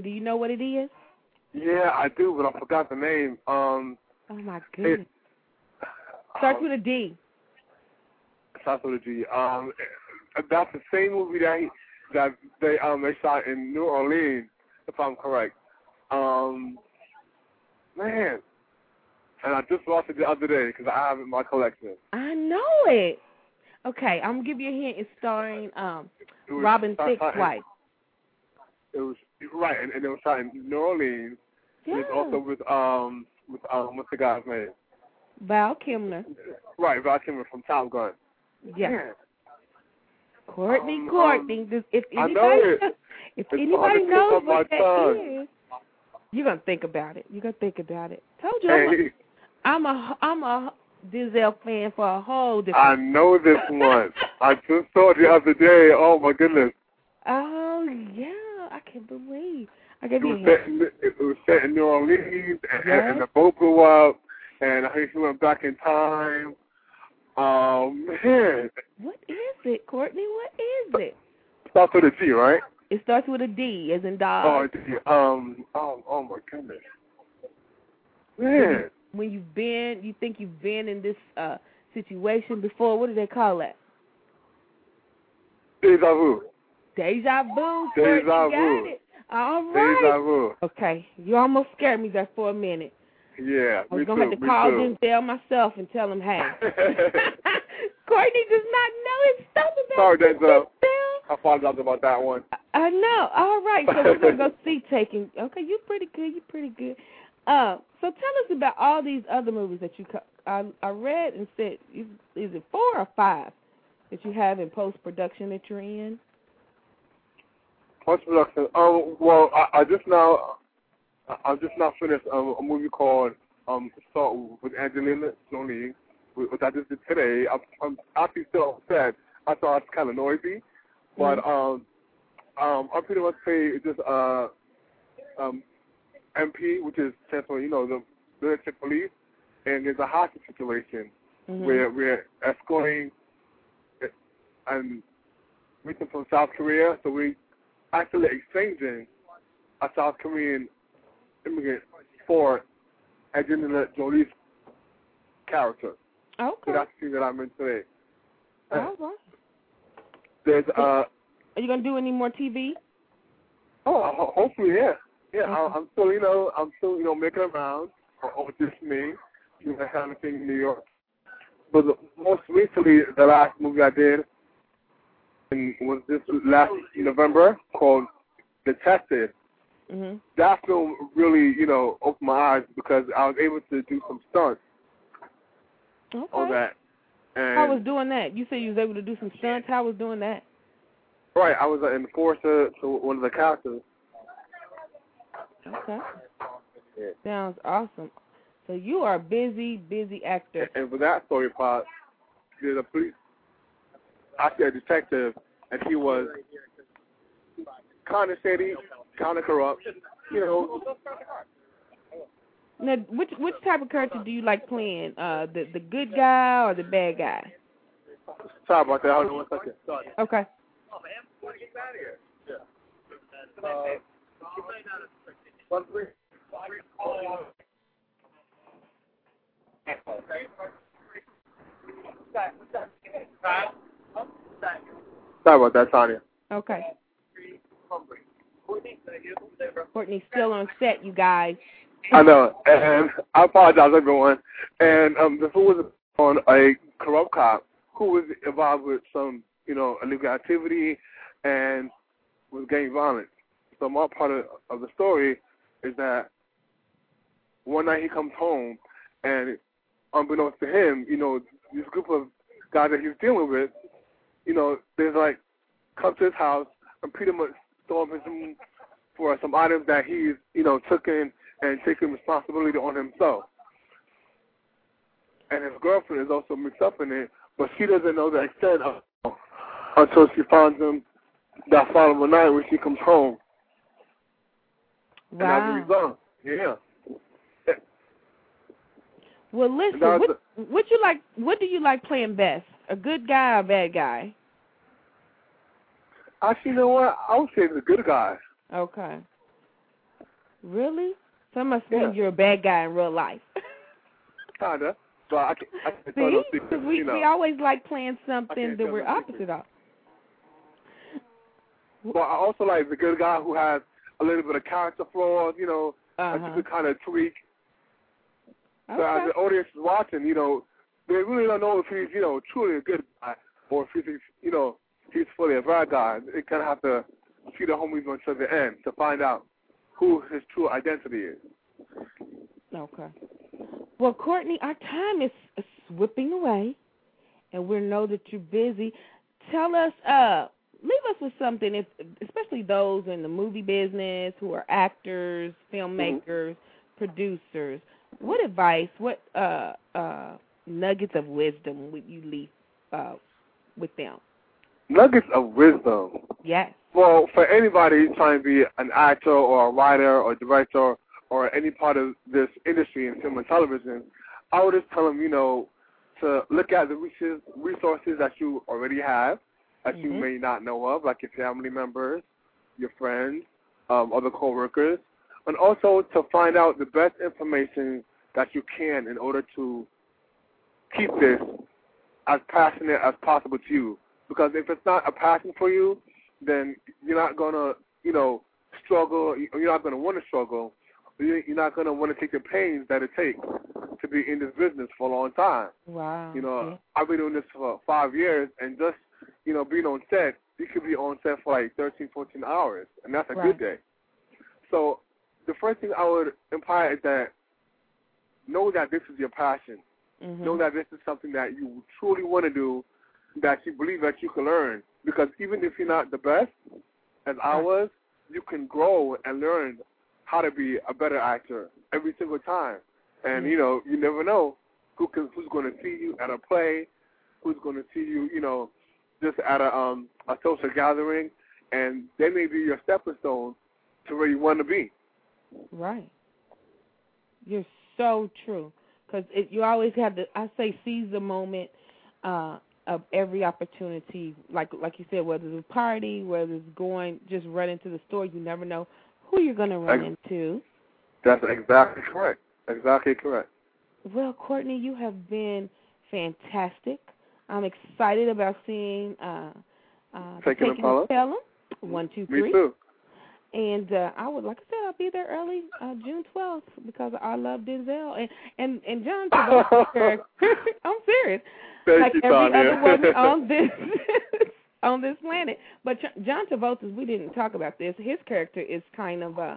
Speaker 5: Do you
Speaker 2: know what it is?
Speaker 13: Yeah, I do, but I forgot the name. Um,
Speaker 2: Oh my goodness. Starts with a D.
Speaker 13: starts with a G. Um, that's the same movie that he, that they um they shot in New Orleans, if I'm correct. Um, man, and I just watched it the other day because I have it in my collection.
Speaker 2: I know it. Okay, I'm gonna give you a hint. It's starring um
Speaker 13: It
Speaker 2: Robin Thicke's wife.
Speaker 13: It was right, and, and it was shot in New Orleans. And It's
Speaker 2: Yeah.
Speaker 13: also with um with um what's the guy's name?
Speaker 2: Val Kilmer.
Speaker 13: Right, Val Kilmer from Top Gun.
Speaker 2: Yeah.
Speaker 13: Man,
Speaker 2: Courtney,
Speaker 13: Um,
Speaker 2: Courtney. Does- if
Speaker 13: I
Speaker 2: anybody,
Speaker 13: know
Speaker 2: if
Speaker 13: It's
Speaker 2: anybody knows what that
Speaker 13: tongue.
Speaker 2: is, you're gonna think about it. You're gonna think about it. Told you, I'm,
Speaker 13: Hey,
Speaker 2: a, I'm a I'm a Denzel fan for a whole different.
Speaker 13: I know this one. I just saw it the other day. Oh my goodness.
Speaker 2: Oh yeah, I can't believe. I gave
Speaker 13: It was
Speaker 2: a
Speaker 13: set in, it was set in New Orleans, and, and the boat blew up, and I think he went back in time. Um, man,
Speaker 2: What is it, Courtney? What is it?
Speaker 13: starts with a G, right?
Speaker 2: It starts with a D, as in dog.
Speaker 13: Oh, D. Um, oh, oh my goodness, man.
Speaker 2: When you've been, you think you've been in this uh situation before. What do they call that?
Speaker 13: Deja vu.
Speaker 2: Deja vu.
Speaker 13: Deja vu.
Speaker 2: All right.
Speaker 13: Deja vu.
Speaker 2: Okay, you almost scared me there for a minute.
Speaker 13: Yeah,
Speaker 2: I was gonna
Speaker 13: too,
Speaker 2: have to call
Speaker 13: too.
Speaker 2: Denzel myself and tell him, hey, Courtney does not know his stuff about
Speaker 13: Sorry. Denzel. I apologize about that one.
Speaker 2: I know. All right, so we're gonna go see Taking. Okay, you're pretty good. You're pretty good. Uh, so tell us about all these other movies that you. Co- I I read and said, is, is it four or five that you have in post production that you're in?
Speaker 13: Post production. Um, well, I, I just now, I, I just now finished um, a movie called um Salt with Angelina Jolie, which I just did today. I'm, I'm actually still upset. I thought it's kind of noisy, but
Speaker 2: Mm-hmm.
Speaker 13: um, um, I pretty much say just uh, um, MP, which is for you know the military police, and there's a hostage situation
Speaker 2: Mhm.
Speaker 13: where we're escorting and recent from South Korea, so we actually exchanging a South Korean immigrant for Angelina Jolie's character.
Speaker 2: Okay.
Speaker 13: So that's the thing that I'm in today.
Speaker 2: All right.
Speaker 13: There's uh
Speaker 2: Are you gonna do any more TV?
Speaker 13: oh ho- hopefully yeah yeah I. I'm still you know I'm still you know making around over just me you know kind of thing in New York. But the, most recently the last movie I did was this last November called Detected.
Speaker 2: Mhm.
Speaker 13: that film really, you know, opened my eyes because I was able to do some stunts
Speaker 2: Okay.
Speaker 13: on that. And
Speaker 2: How was doing that? You said you was able to do some stunts. How was doing that?
Speaker 13: right, I was an enforcer to one of the characters.
Speaker 2: Okay.
Speaker 13: Yeah.
Speaker 2: Sounds awesome. So you are a busy, busy actor.
Speaker 13: And for that story part, there's a police, actually a detective, and he was kind of shady, kind of corrupt, you know.
Speaker 2: Now, which which type of character do you like playing? Uh, the the good guy or the bad guy?
Speaker 13: Sorry about that. Hold on one second.
Speaker 2: Okay.
Speaker 13: Sorry about that, Tanya.
Speaker 2: Okay. Courtney's still on set, you guys.
Speaker 13: I know, and I apologize, everyone. And um, the film was on a corrupt cop who was involved with some, you know, illegal activity and was gang violence. So my part of, of the story is that one night he comes home, and unbeknownst to him, you know, this group of guys that he's dealing with, you know, there's like come to his house and pretty much storm his room for some items that he's, you know, taken and taking responsibility on himself. And his girlfriend is also mixed up in it, but she doesn't know the extent of until she finds him that following night when she comes home. And as a
Speaker 2: Wow.
Speaker 13: result, yeah.
Speaker 2: Well, listen. What what you like? What do you like playing best? A good guy or a bad guy?
Speaker 13: Actually, you know what? I would say the good guy.
Speaker 2: Okay. Really? So must
Speaker 13: Yeah.
Speaker 2: you're a bad guy in real life.
Speaker 13: Kinda. But I can, I can tell
Speaker 2: See,
Speaker 13: those
Speaker 2: 'Cause
Speaker 13: things,
Speaker 2: we
Speaker 13: you know.
Speaker 2: we always like playing something that we're opposite of.
Speaker 13: But I also like the good guy who has a little bit of character flaws, you know, that
Speaker 2: Uh-huh.
Speaker 13: you could kind of tweak. So as the audience is watching, you know, they really don't know if he's, you know, truly a good guy or if he's, you know, he's fully a bad guy. They kind of have to see the homies until the end to find out who his true identity is.
Speaker 2: Okay. Well, Courtney, our time is slipping away, and we know that you're busy. Tell us, uh, leave us with something, if, especially those in the movie business who are actors, filmmakers, producers. What advice, what uh, uh, nuggets of wisdom would you leave uh, with them?
Speaker 13: nuggets of wisdom.
Speaker 2: Yes.
Speaker 13: Well, for anybody trying to be an actor or a writer or director or any part of this industry in film and television, I would just tell them, you know, to look at the resources, that you already have that you
Speaker 2: Mhm.
Speaker 13: may not know of, like your family members, your friends, um, other coworkers, and also to find out the best information that you can in order to keep this as passionate as possible to you. Because if it's not a passion for you, then you're not gonna, you know, struggle. You're not gonna want to struggle. You- You're not gonna want to take the pains that it takes to be in this business for a long time.
Speaker 2: Wow.
Speaker 13: You know, I've been doing this for five years, and just you know, being on set, you could be on set for like 13, 14 hours, and that's a
Speaker 2: Right.
Speaker 13: good day. So, the first thing I would imply is that know that this is your passion.
Speaker 2: Mhm.
Speaker 13: Know that this is something that you truly want to do, that you believe that you can learn. Because even if you're not the best, as I was, you can grow and learn how to be a better actor every single time. And you know, you never know who can, who's going to see you at a play, who's going to see you, you know, just at a um a social gathering, and they may be your stepping stone to where you want to be.
Speaker 2: Right. You're so true. Because you always have to, I say, seize the moment uh, of every opportunity. Like like you said, whether it's a party, whether it's going, just run into the store, you never know who you're going to run
Speaker 13: Ex-
Speaker 2: into.
Speaker 13: That's exactly correct. Exactly correct.
Speaker 2: Well, Courtney, you have been fantastic. I'm excited about seeing uh, uh,
Speaker 13: Taking a
Speaker 2: Taking
Speaker 13: Pelham?
Speaker 2: Pelham. One,
Speaker 13: Me too.
Speaker 2: And uh, I would, like I said, I'll be there early, uh, June 12th, because I love Denzel and and and John. I'm serious.
Speaker 13: Thank
Speaker 2: like
Speaker 13: you,
Speaker 2: every
Speaker 13: Tanya.
Speaker 2: other woman on this on this planet. But John Travolta's, we didn't talk about this. His character is kind of uh,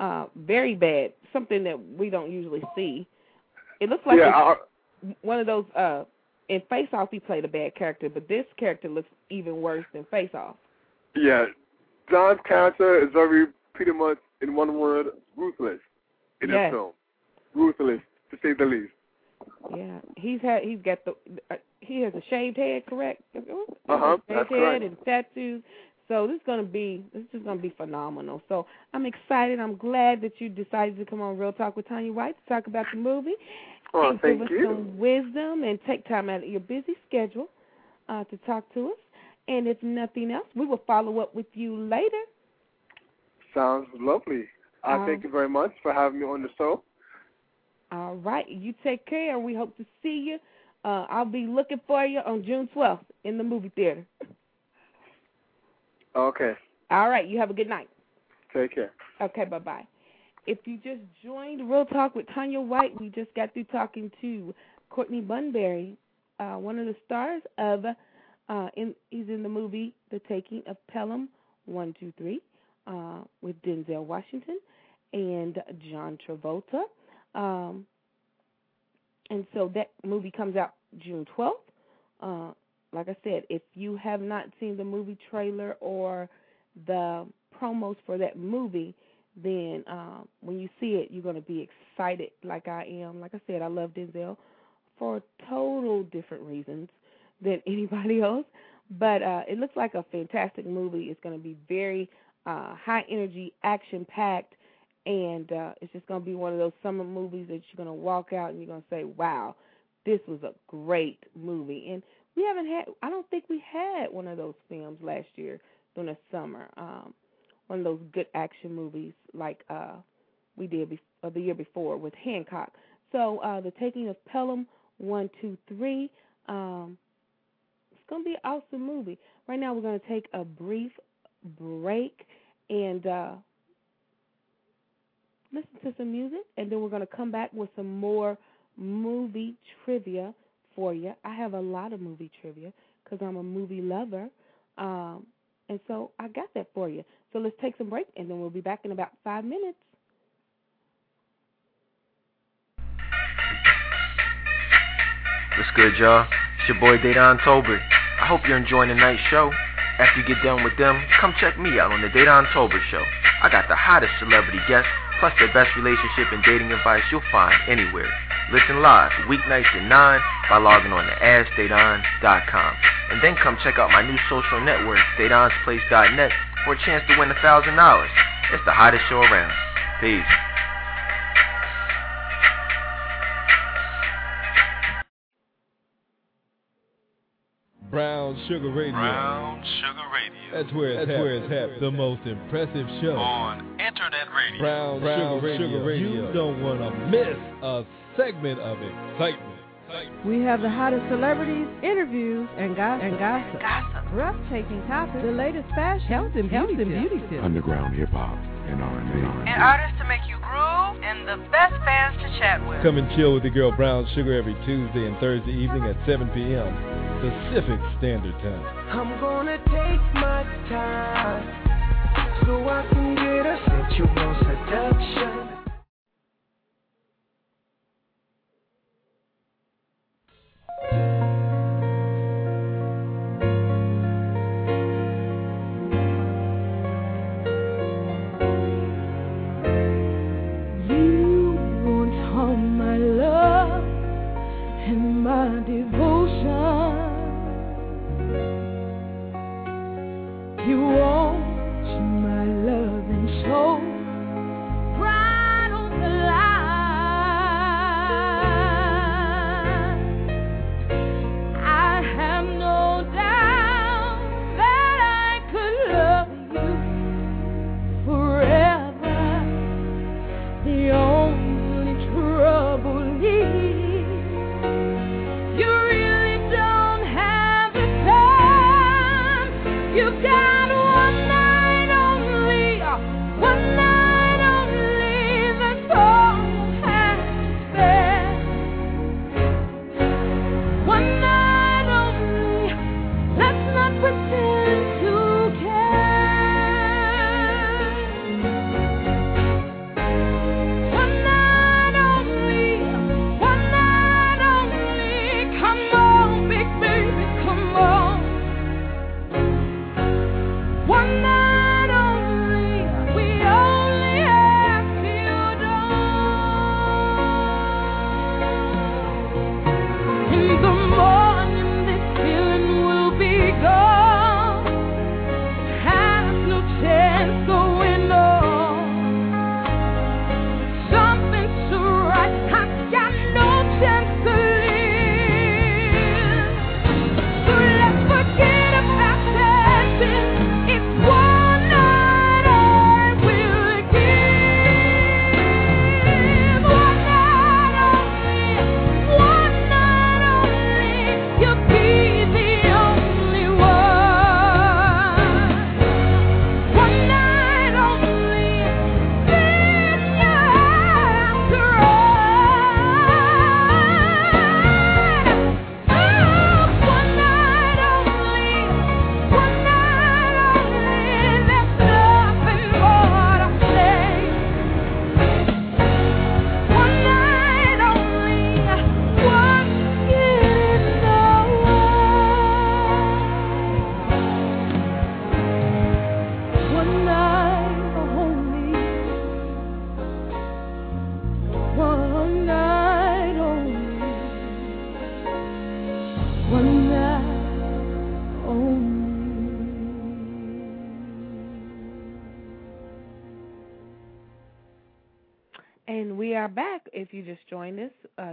Speaker 2: uh, very bad, something that we don't usually see. It looks like
Speaker 13: yeah,
Speaker 2: one of those. uh In Face Off, he played a bad character, but this character looks even worse than Face Off.
Speaker 13: yeah. John's character is very pretty much in one word ruthless in
Speaker 2: Yes.
Speaker 13: film. Ruthless, to say the least.
Speaker 2: Yeah, he's had he's got the uh, he has a shaved head, correct?
Speaker 13: Uh-huh,
Speaker 2: Shaved
Speaker 13: that's
Speaker 2: head
Speaker 13: correct.
Speaker 2: and tattoos. So this is gonna be this is gonna be phenomenal. So I'm excited. I'm glad that you decided to come on Real Talk with Tanya White to talk about the movie
Speaker 13: Oh,
Speaker 2: and
Speaker 13: thank
Speaker 2: give us
Speaker 13: you.
Speaker 2: some wisdom and take time out of your busy schedule uh, to talk to us. And if nothing else, we will follow up with you later.
Speaker 13: Sounds lovely. I
Speaker 2: Um,
Speaker 13: thank you very much for having me on the show.
Speaker 2: All right, you take care. We hope to see you. Uh, I'll be looking for you on June 12th in the movie theater.
Speaker 13: Okay.
Speaker 2: All right, you have a good night.
Speaker 13: Take care.
Speaker 2: Okay, bye bye. If you just joined Real Talk with Tanya White, we just got through talking to Courtney Bunbury, uh, one of the stars of. Uh, in, he's in the movie The Taking of Pelham One Two Three uh, with Denzel Washington and John Travolta. Um, and so that movie comes out June 12th. Uh, like I said, if you have not seen the movie trailer or the promos for that movie, then uh, when you see it, you're going to be excited like I am. Like I said, I love Denzel for total different reasons than anybody else. But uh, it looks like a fantastic movie. It's going to be very uh, high energy, action packed, and uh, it's just going to be one of those summer movies that you're going to walk out and you're going to say, "Wow, this was a great movie." And we haven't had, I don't think we had one of those films last year during the summer. Um, one of those good action movies like uh, we did be- uh, the year before with Hancock. So uh, the Taking of Pelham one, two, three. Um, it's gonna be an awesome movie. Right now, we're gonna take a brief break and uh, listen to some music, and then we're gonna come back with some more movie trivia for you. I have a lot of movie trivia because I'm a movie lover, um, and so I got that for you. So let's take some break, and then we'll be back in about five minutes.
Speaker 14: What's good, y'all? It's your boy Daydon Tolbert. I hope you're enjoying the night show. After you get done with them, come check me out on the Daydon Tolbert Show. I got the hottest celebrity guests, plus the best relationship and dating advice you'll find anywhere. Listen live weeknights at 9 by logging on to AskDaydon.com. And then come check out my new social network, Dadon'sPlace.net, for a chance to win $1,000. It's the hottest show around. Peace.
Speaker 7: Brown Sugar Radio.
Speaker 15: Brown Sugar Radio.
Speaker 7: That's where it's,
Speaker 15: That's where it's
Speaker 7: hap- the most impressive show.
Speaker 15: On Internet Radio.
Speaker 7: Brown,
Speaker 15: Brown
Speaker 7: Sugar, Radio.
Speaker 15: Sugar Radio.
Speaker 7: You don't want to miss a segment of excitement.
Speaker 16: We have the hottest celebrities, interviews, and gossip. And gossip.
Speaker 8: Gossip.
Speaker 16: Breathtaking topics, the latest fashion, health and beauty, and beauty tips.
Speaker 11: Underground hip hop and R&B.
Speaker 17: And artists to make you groove and the best fans to chat with.
Speaker 7: Come and chill with the girl Brown Sugar every Tuesday and Thursday evening at 7 p.m. Pacific Standard Time.
Speaker 18: I'm gonna take my time so I can get a sensual seduction.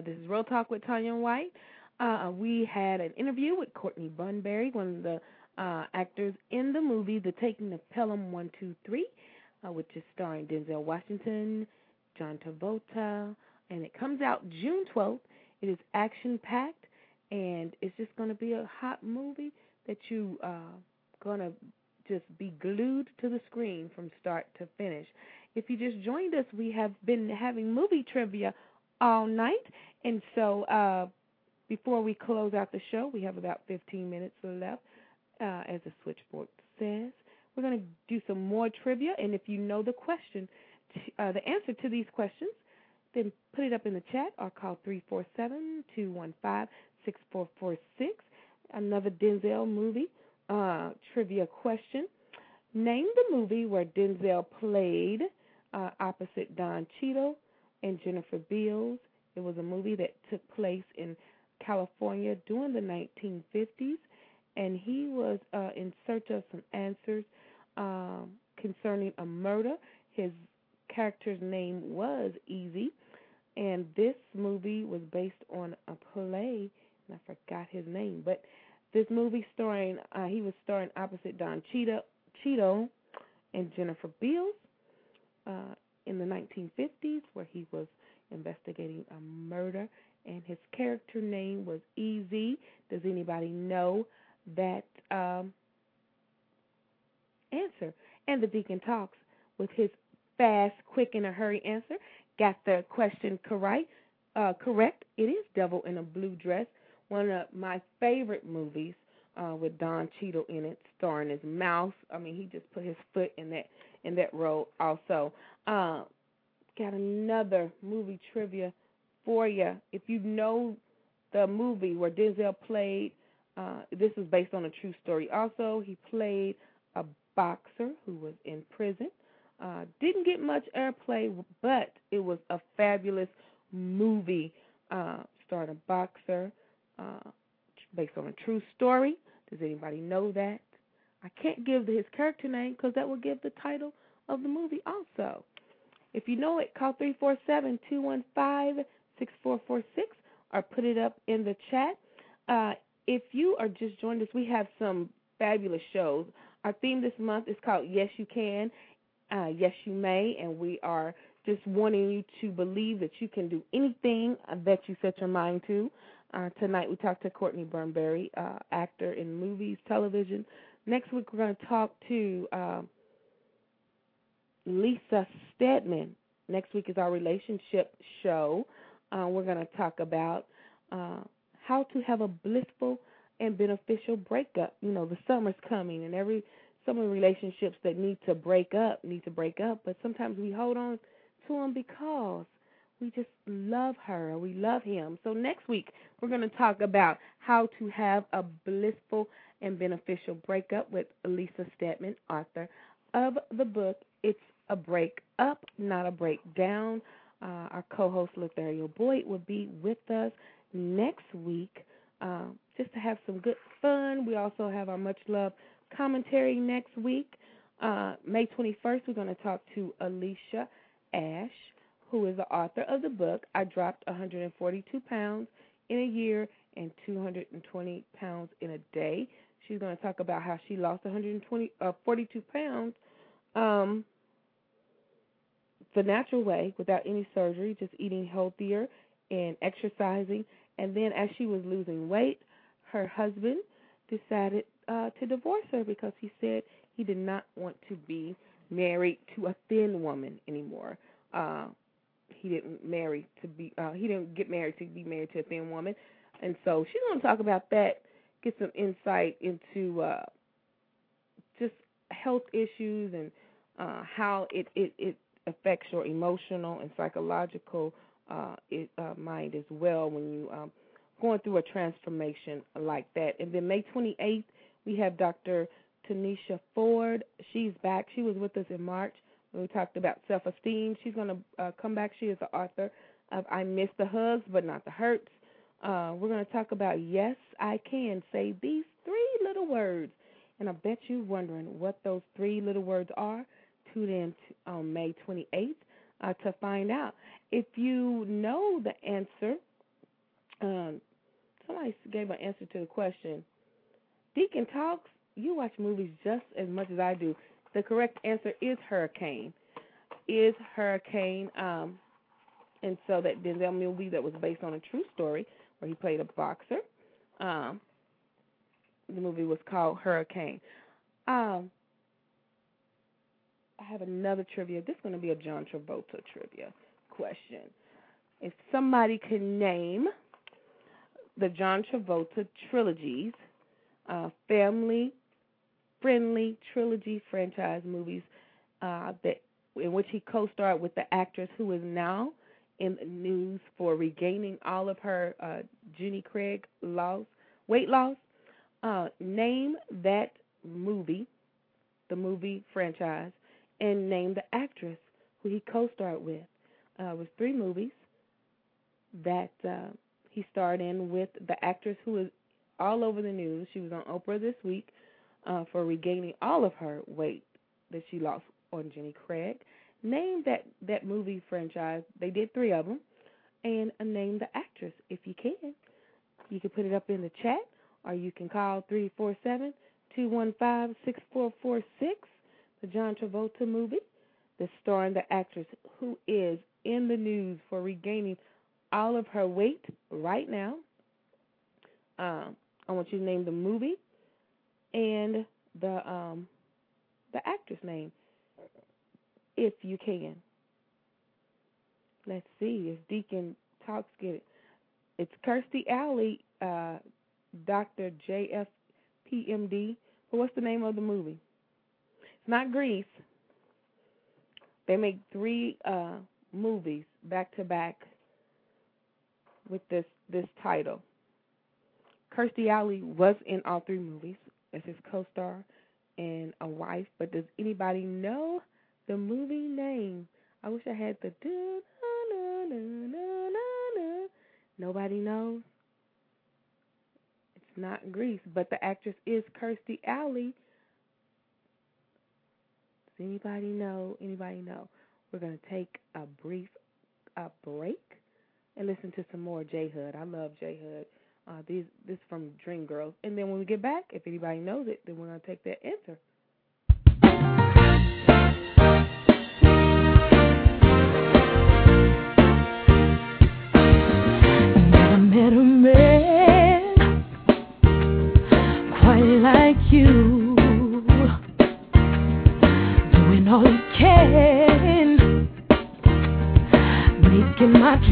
Speaker 16: This
Speaker 2: is Real Talk with Tanya White. Uh, we had an interview with Courtney Bunbury, one of the uh, actors in the movie The Taking of Pelham 123, uh, which is starring Denzel Washington, John Travolta, and it comes out June 12th. It is action packed, and it's just going to be a hot movie that you uh, going to just be glued to the screen from start to finish. If you just joined us, we have been having movie trivia all night, and so uh, before we close out the show, we have about 15 minutes left, uh, as the switchboard says. We're going to do some more trivia, and if you know the question, uh, the answer to these questions, then put it up in the chat or call 347-215-6446. Another Denzel movie uh, trivia question. Name the movie where Denzel played uh, opposite Don Cheadle and Jennifer Beals. It was a movie that took place in California during the 1950s, and he was uh, in search of some answers um, concerning a murder. His character's name was Easy, and this movie was based on a play, and I forgot his name, but this movie starring uh, he was starring opposite Don Cheadle, Cheadle and Jennifer Beals uh, in the 1950s, where he was investigating a murder, and his character name was Easy. Does anybody know that um, answer? And the deacon talks with his fast, quick, in a hurry answer. Got the question correct. Uh, correct. It is Devil in a Blue Dress, one of my favorite movies uh, with Don Cheadle in it, starring as Mouse. I mean, he just put his foot in that in that role. Also, uh, got another movie trivia for you. If you know the movie where Denzel played, uh, this is based on a true story. Also, he played a boxer who was in prison. Uh, didn't get much airplay, but it was a fabulous movie uh, starring a boxer uh, based on a true story. Does anybody know that? I can't give his character name because that will give the title of the movie also. If you know it, call 347 215 6446 or put it up in the chat. Uh, if you are just joined us, we have some fabulous shows. Our theme this month is called Yes You Can, uh, Yes You May, and we are just wanting you to believe that you can do anything that you set your mind to. Uh, tonight we talked to Courtney Burnberry, uh, actor in movies, television. Next week we're going to talk to uh, Lisa Stedman. Next week is our relationship show. Uh, we're going to talk about uh, how to have a blissful and beneficial breakup. You know, the summer's coming, and every some of the relationships that need to break up need to break up, but sometimes we hold on to them because we just love her or we love him. So next week we're going to talk about how to have a blissful and beneficial breakup with Elisa Stedman, author of the book It's a Break Up, Not a Breakdown. Uh, our co-host Lothario Boyd will be with us next week uh, just to have some good fun. We also have our much loved commentary next week. Uh, May 21st, we're going to talk to Alicia Ash who is the author of the book I Dropped 142 Pounds in a Year and 220 Pounds in a Day. She's going to talk about how she lost 120 uh, 42 pounds um, the natural way without any surgery, just eating healthier and exercising. And then as she was losing weight, her husband decided uh, to divorce her because he said he did not want to be married to a thin woman anymore. Uh, he didn't marry to be uh he didn't get married to be married to a thin woman. And so she's gonna talk about that, get some insight into uh just health issues and uh how it, it, it affects your emotional and psychological uh, it, uh mind as well when you um going through a transformation like that. And then May 28th, we have Dr. Tanisha Ford. She's back. She was with us in March we talked about self esteem. She's going to uh, come back. She is the author of I Miss the Hugs But Not the Hurts. Uh, we're going to talk about Yes, I Can Say These Three Little Words. And I bet you're wondering what those three little words are. Tune in on May 28th uh, to find out. If you know the answer, um, somebody gave an answer to the question. Deacon Talks, you watch movies just as much as I do. The correct answer is hurricane. Is hurricane. Um, and so that Denzel movie that was based on a true story where he played a boxer. Um, the movie was called Hurricane. Um, have another trivia. This is going to be a John Travolta trivia question. If somebody can name the John Travolta trilogies, uh, Family, friendly trilogy franchise movies uh, that in which he co-starred with the actress who is now in the news for regaining all of her uh, Jenny Craig loss, weight loss. Uh, name that movie, the movie franchise, and name the actress who he co-starred with. Uh, it was three movies that uh, he starred in with the actress who is all over the news. She was on Oprah this week uh, for regaining all of her weight that she lost on Jenny Craig. Name that that movie franchise. They did three of them, and uh, name the actress if you can. You can put it up in the chat, or you can call three four seven two one five six four four six. The John Travolta movie, the star and the actress who is in the news for regaining all of her weight right now. Um, I want you to name the movie and the um, the actress name, if you can. Let's see if Deacon Talks get it. It's Kirstie Alley, uh, Dr. JF PMD. But what's the name of the movie? Not Grease. They make three uh, movies back to back with this this title. Kirstie Alley was in all three movies as his co-star and a wife. But does anybody know the movie name? I wish I had the. Nobody knows. It's not Grease, but the actress is Kirstie Alley. Anybody know? Anybody know? We're gonna take a brief uh, break and listen to some more J Hud. I love J Hud. Uh, these this from Dream Girls, and then when we get back, if anybody knows it, then we're gonna take that answer.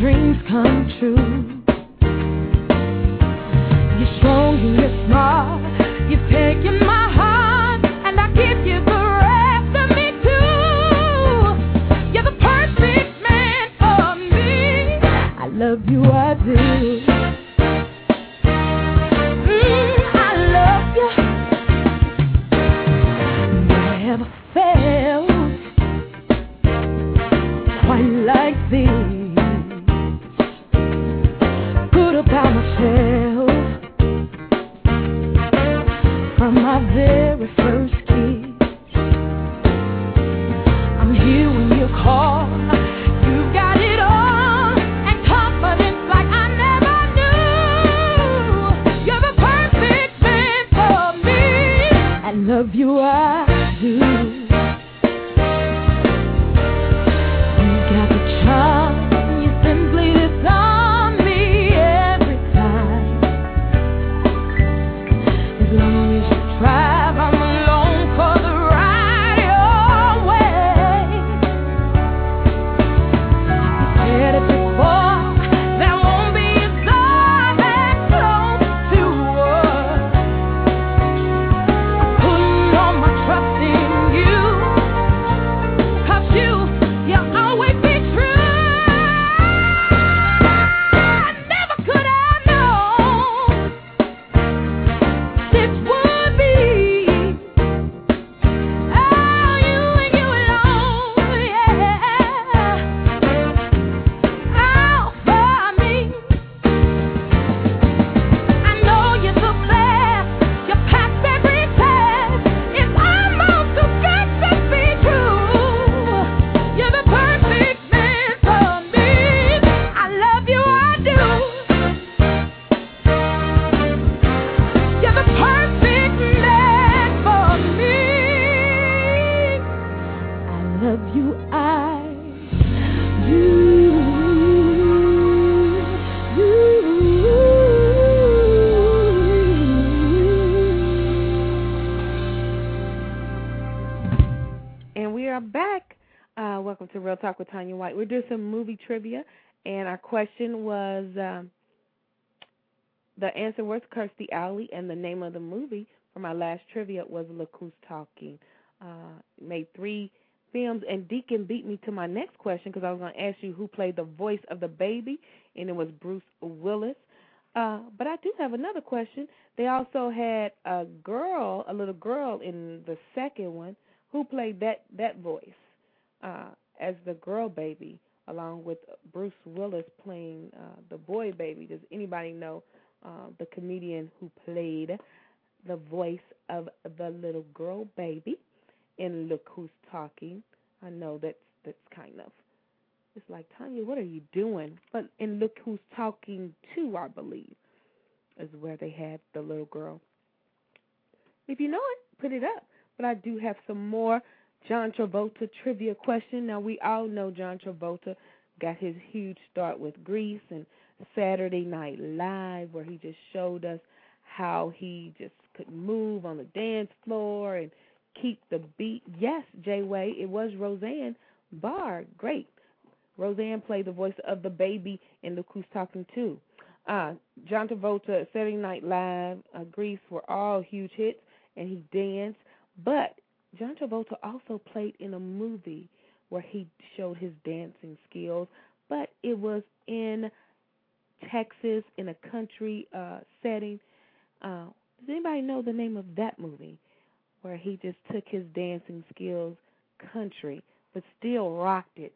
Speaker 18: Dreams come true. You're strong and you're smart, you've taken my heart, and I give you the rest of me too. You're the perfect man for me. I love you, I do. My very first kiss. I'm here when you call. You got it all and confidence like I never knew. You're the perfect man for me. Love you, I do.
Speaker 2: We're doing some movie trivia, and our question was um, the answer was Kirstie Alley, and the name of the movie for my last trivia was Look Who's Talking. Uh, made three films, and Deacon beat me to my next question because I was going to ask you who played the voice of the baby, and it was Bruce Willis. Uh, but I do have another question. They also had a girl, a little girl in the second one, who played that that voice uh, as the girl baby, along with Bruce Willis playing uh, the boy baby. Does anybody know uh, the comedian who played the voice of the little girl baby in Look Who's Talking. I know that's that's kind of it's like Tanya, what are you doing? But in Look Who's Talking Too, I believe, is where they had the little girl. If you know it, put it up. But I do have some more John Travolta trivia question. Now we all know John Travolta got his huge start with Grease and Saturday Night Live, where he just showed us how he just could move on the dance floor and keep the beat. Yes, Jay Way, it was Roseanne Barr. Great. Roseanne played the voice of the baby in Look Who's Talking Too. Uh, John Travolta, Saturday Night Live, uh, Grease were all huge hits, and he danced. But John Travolta also played in a movie where he showed his dancing skills, but it was in Texas in a country uh, setting. Uh, does anybody know the name of that movie where he just took his dancing skills country, but still rocked it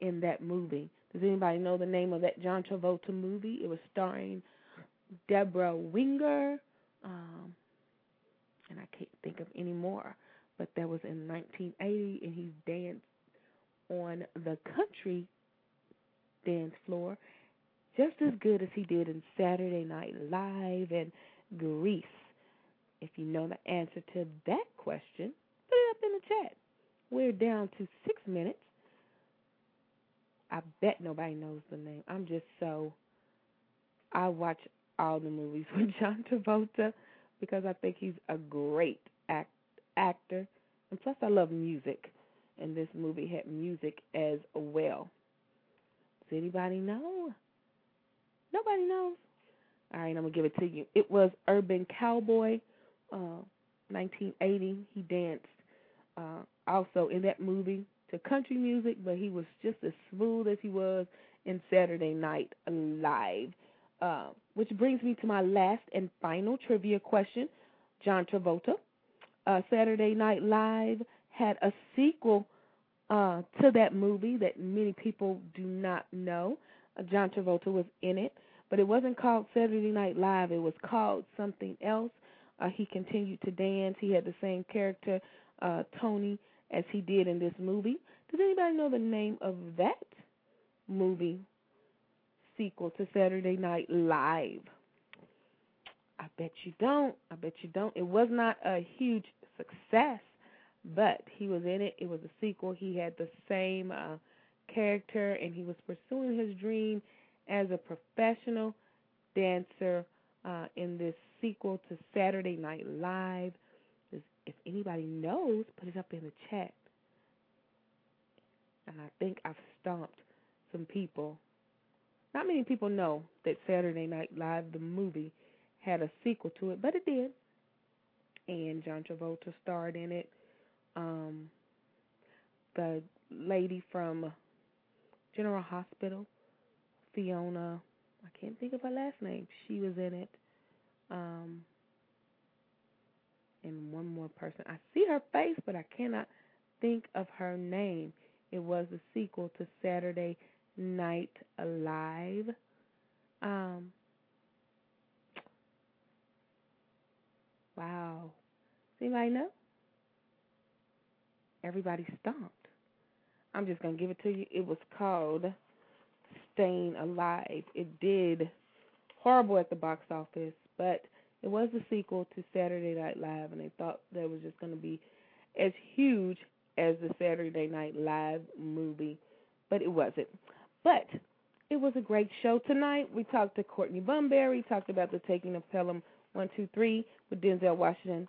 Speaker 2: in that movie? Does anybody know the name of that John Travolta movie? It was starring Debra Winger, um, and I can't think of any more. But that was in 1980, and he danced on the country dance floor just as good as he did in Saturday Night Live and Grease. If you know the answer to that question, put it up in the chat. We're down to six minutes. I bet nobody knows the name. I'm just so. I watch all the movies with John Travolta because I think he's a great actor. And plus, I love music. And this movie had music as well. Does anybody know? Nobody knows. All right, I'm gonna give it to you. It was Urban Cowboy, uh, 1980. He danced uh, also in that movie to country music, but he was just as smooth as he was in Saturday Night Live. Uh, which brings me to my last and final trivia question. John Travolta, uh, Saturday Night Live had a sequel uh, to that movie that many people do not know. Uh, John Travolta was in it, but it wasn't called Saturday Night Live. It was called something else. Uh, he continued to dance. He had the same character, uh, Tony, as he did in this movie. Does anybody know the name of that movie sequel to Saturday Night Live? I bet you don't. I bet you don't. It was not a huge success, but he was in it. It was a sequel. He had the same uh, character, and he was pursuing his dream as a professional dancer uh, in this sequel to Saturday Night Live. If anybody knows, put it up in the chat. And I think I've stumped some people. Not many people know that Saturday Night Live, the movie, had a sequel to it, but it did. And John Travolta starred in it. Um, the lady from General Hospital, Fiona, I can't think of her last name. She was in it. Um, and one more person. I see her face, but I cannot think of her name. It was a sequel to Saturday Night Alive. Um, wow. Does anybody know? Everybody stomped. I'm just going to give it to you. It was called Staying Alive. It did horrible at the box office, but it was the sequel to Saturday Night Live, and they thought that was just going to be as huge as the Saturday Night Live movie, but it wasn't. But it was a great show tonight. We talked to Courtney Bunbury, talked about the taking of Pelham 123 with Denzel Washington,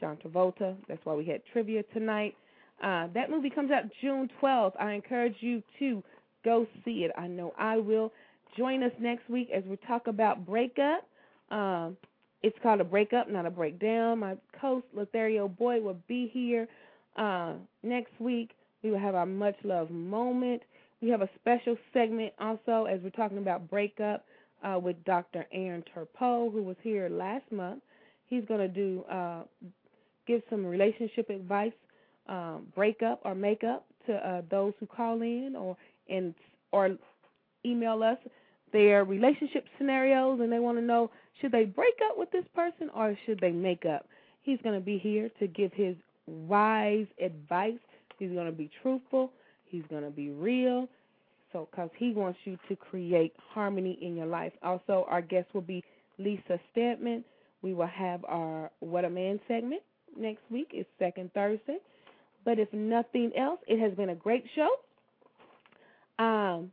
Speaker 2: John Travolta. That's why we had trivia tonight. Uh, that movie comes out June 12th. I encourage you to go see it. I know I will. Join us next week as we talk about breakup. Um, it's called a breakup, not a breakdown. My host, Lothario Boy will be here uh, next week. We will have our much love moment. We have a special segment also as we're talking about breakup uh, with Dr. Aaron Turpo, who was here last month. He's going to do uh, give some relationship advice, um, breakup or makeup to uh, those who call in or and or email us their relationship scenarios and they want to know should they break up with this person or should they make up. He's going to be here to give his wise advice. He's going to be truthful. He's going to be real. So, because he wants you to create harmony in your life. Also, our guest will be Lisa Stedman. We will have our What a Man segment next week. It's second Thursday. But if nothing else, it has been a great show. Um,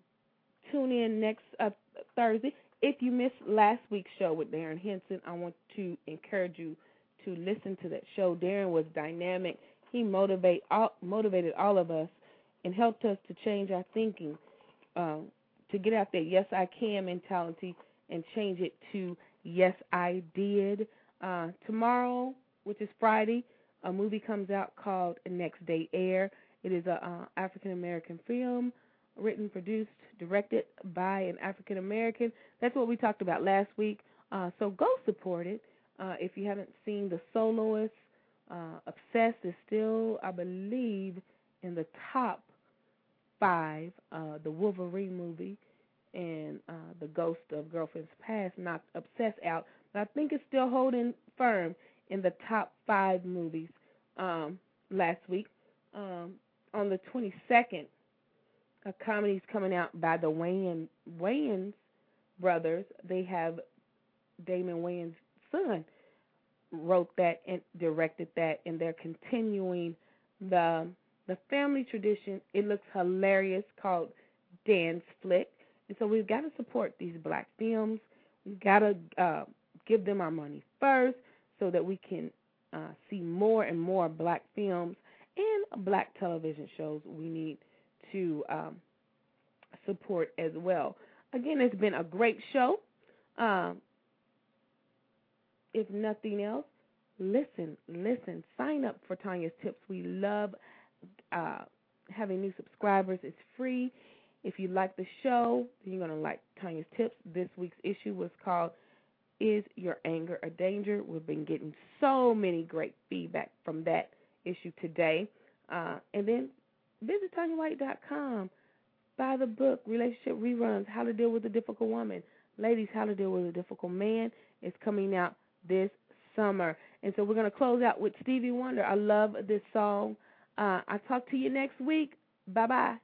Speaker 2: tune in next uh, Thursday. If you missed last week's show with Darrin Henson, I want to encourage you to listen to that show. Darrin was dynamic. He motivate all, motivated all of us and helped us to change our thinking, um, to get out there yes I can mentality and change it to yes I did. Uh, tomorrow, which is Friday, a movie comes out called Next Day Air. It is a uh, African American film written, produced, directed by an African American. That's what we talked about last week. Uh, so go support it. Uh, if you haven't seen The Soloist, uh, Obsessed is still, I believe, in the top five. Uh, the Wolverine movie and uh, The Ghost of Girlfriend's Past knocked Obsessed out, but I think it's still holding firm in the top five movies um, last week. Um, on the 22nd, a comedy is coming out by the Wayans Wayans brothers. They have Damon Wayans' son wrote that and directed that, and they're continuing the the family tradition. It looks hilarious, called Dance Flick, and so we've got to support these black films. We've got to uh, give them our money first, so that we can uh, see more and more black films and black television shows. We need to um, support as well. Again, it's been a great show. Um, if nothing else, listen, listen. Sign up for Tanya's Tips. We love uh, having new subscribers. It's free. If you like the show, you're going to like Tanya's Tips. This week's issue was called Is Your Anger a Danger? We've been getting so many great feedback from that issue today. Uh, and then visit TanyaWhite.com. Buy the book, Relationship Reruns, How to Deal with a Difficult Woman. Ladies, How to Deal with a Difficult Man is coming out this summer. And so we're going to close out with Stevie Wonder. I love this song. Uh, I'll talk to you next week. Bye bye.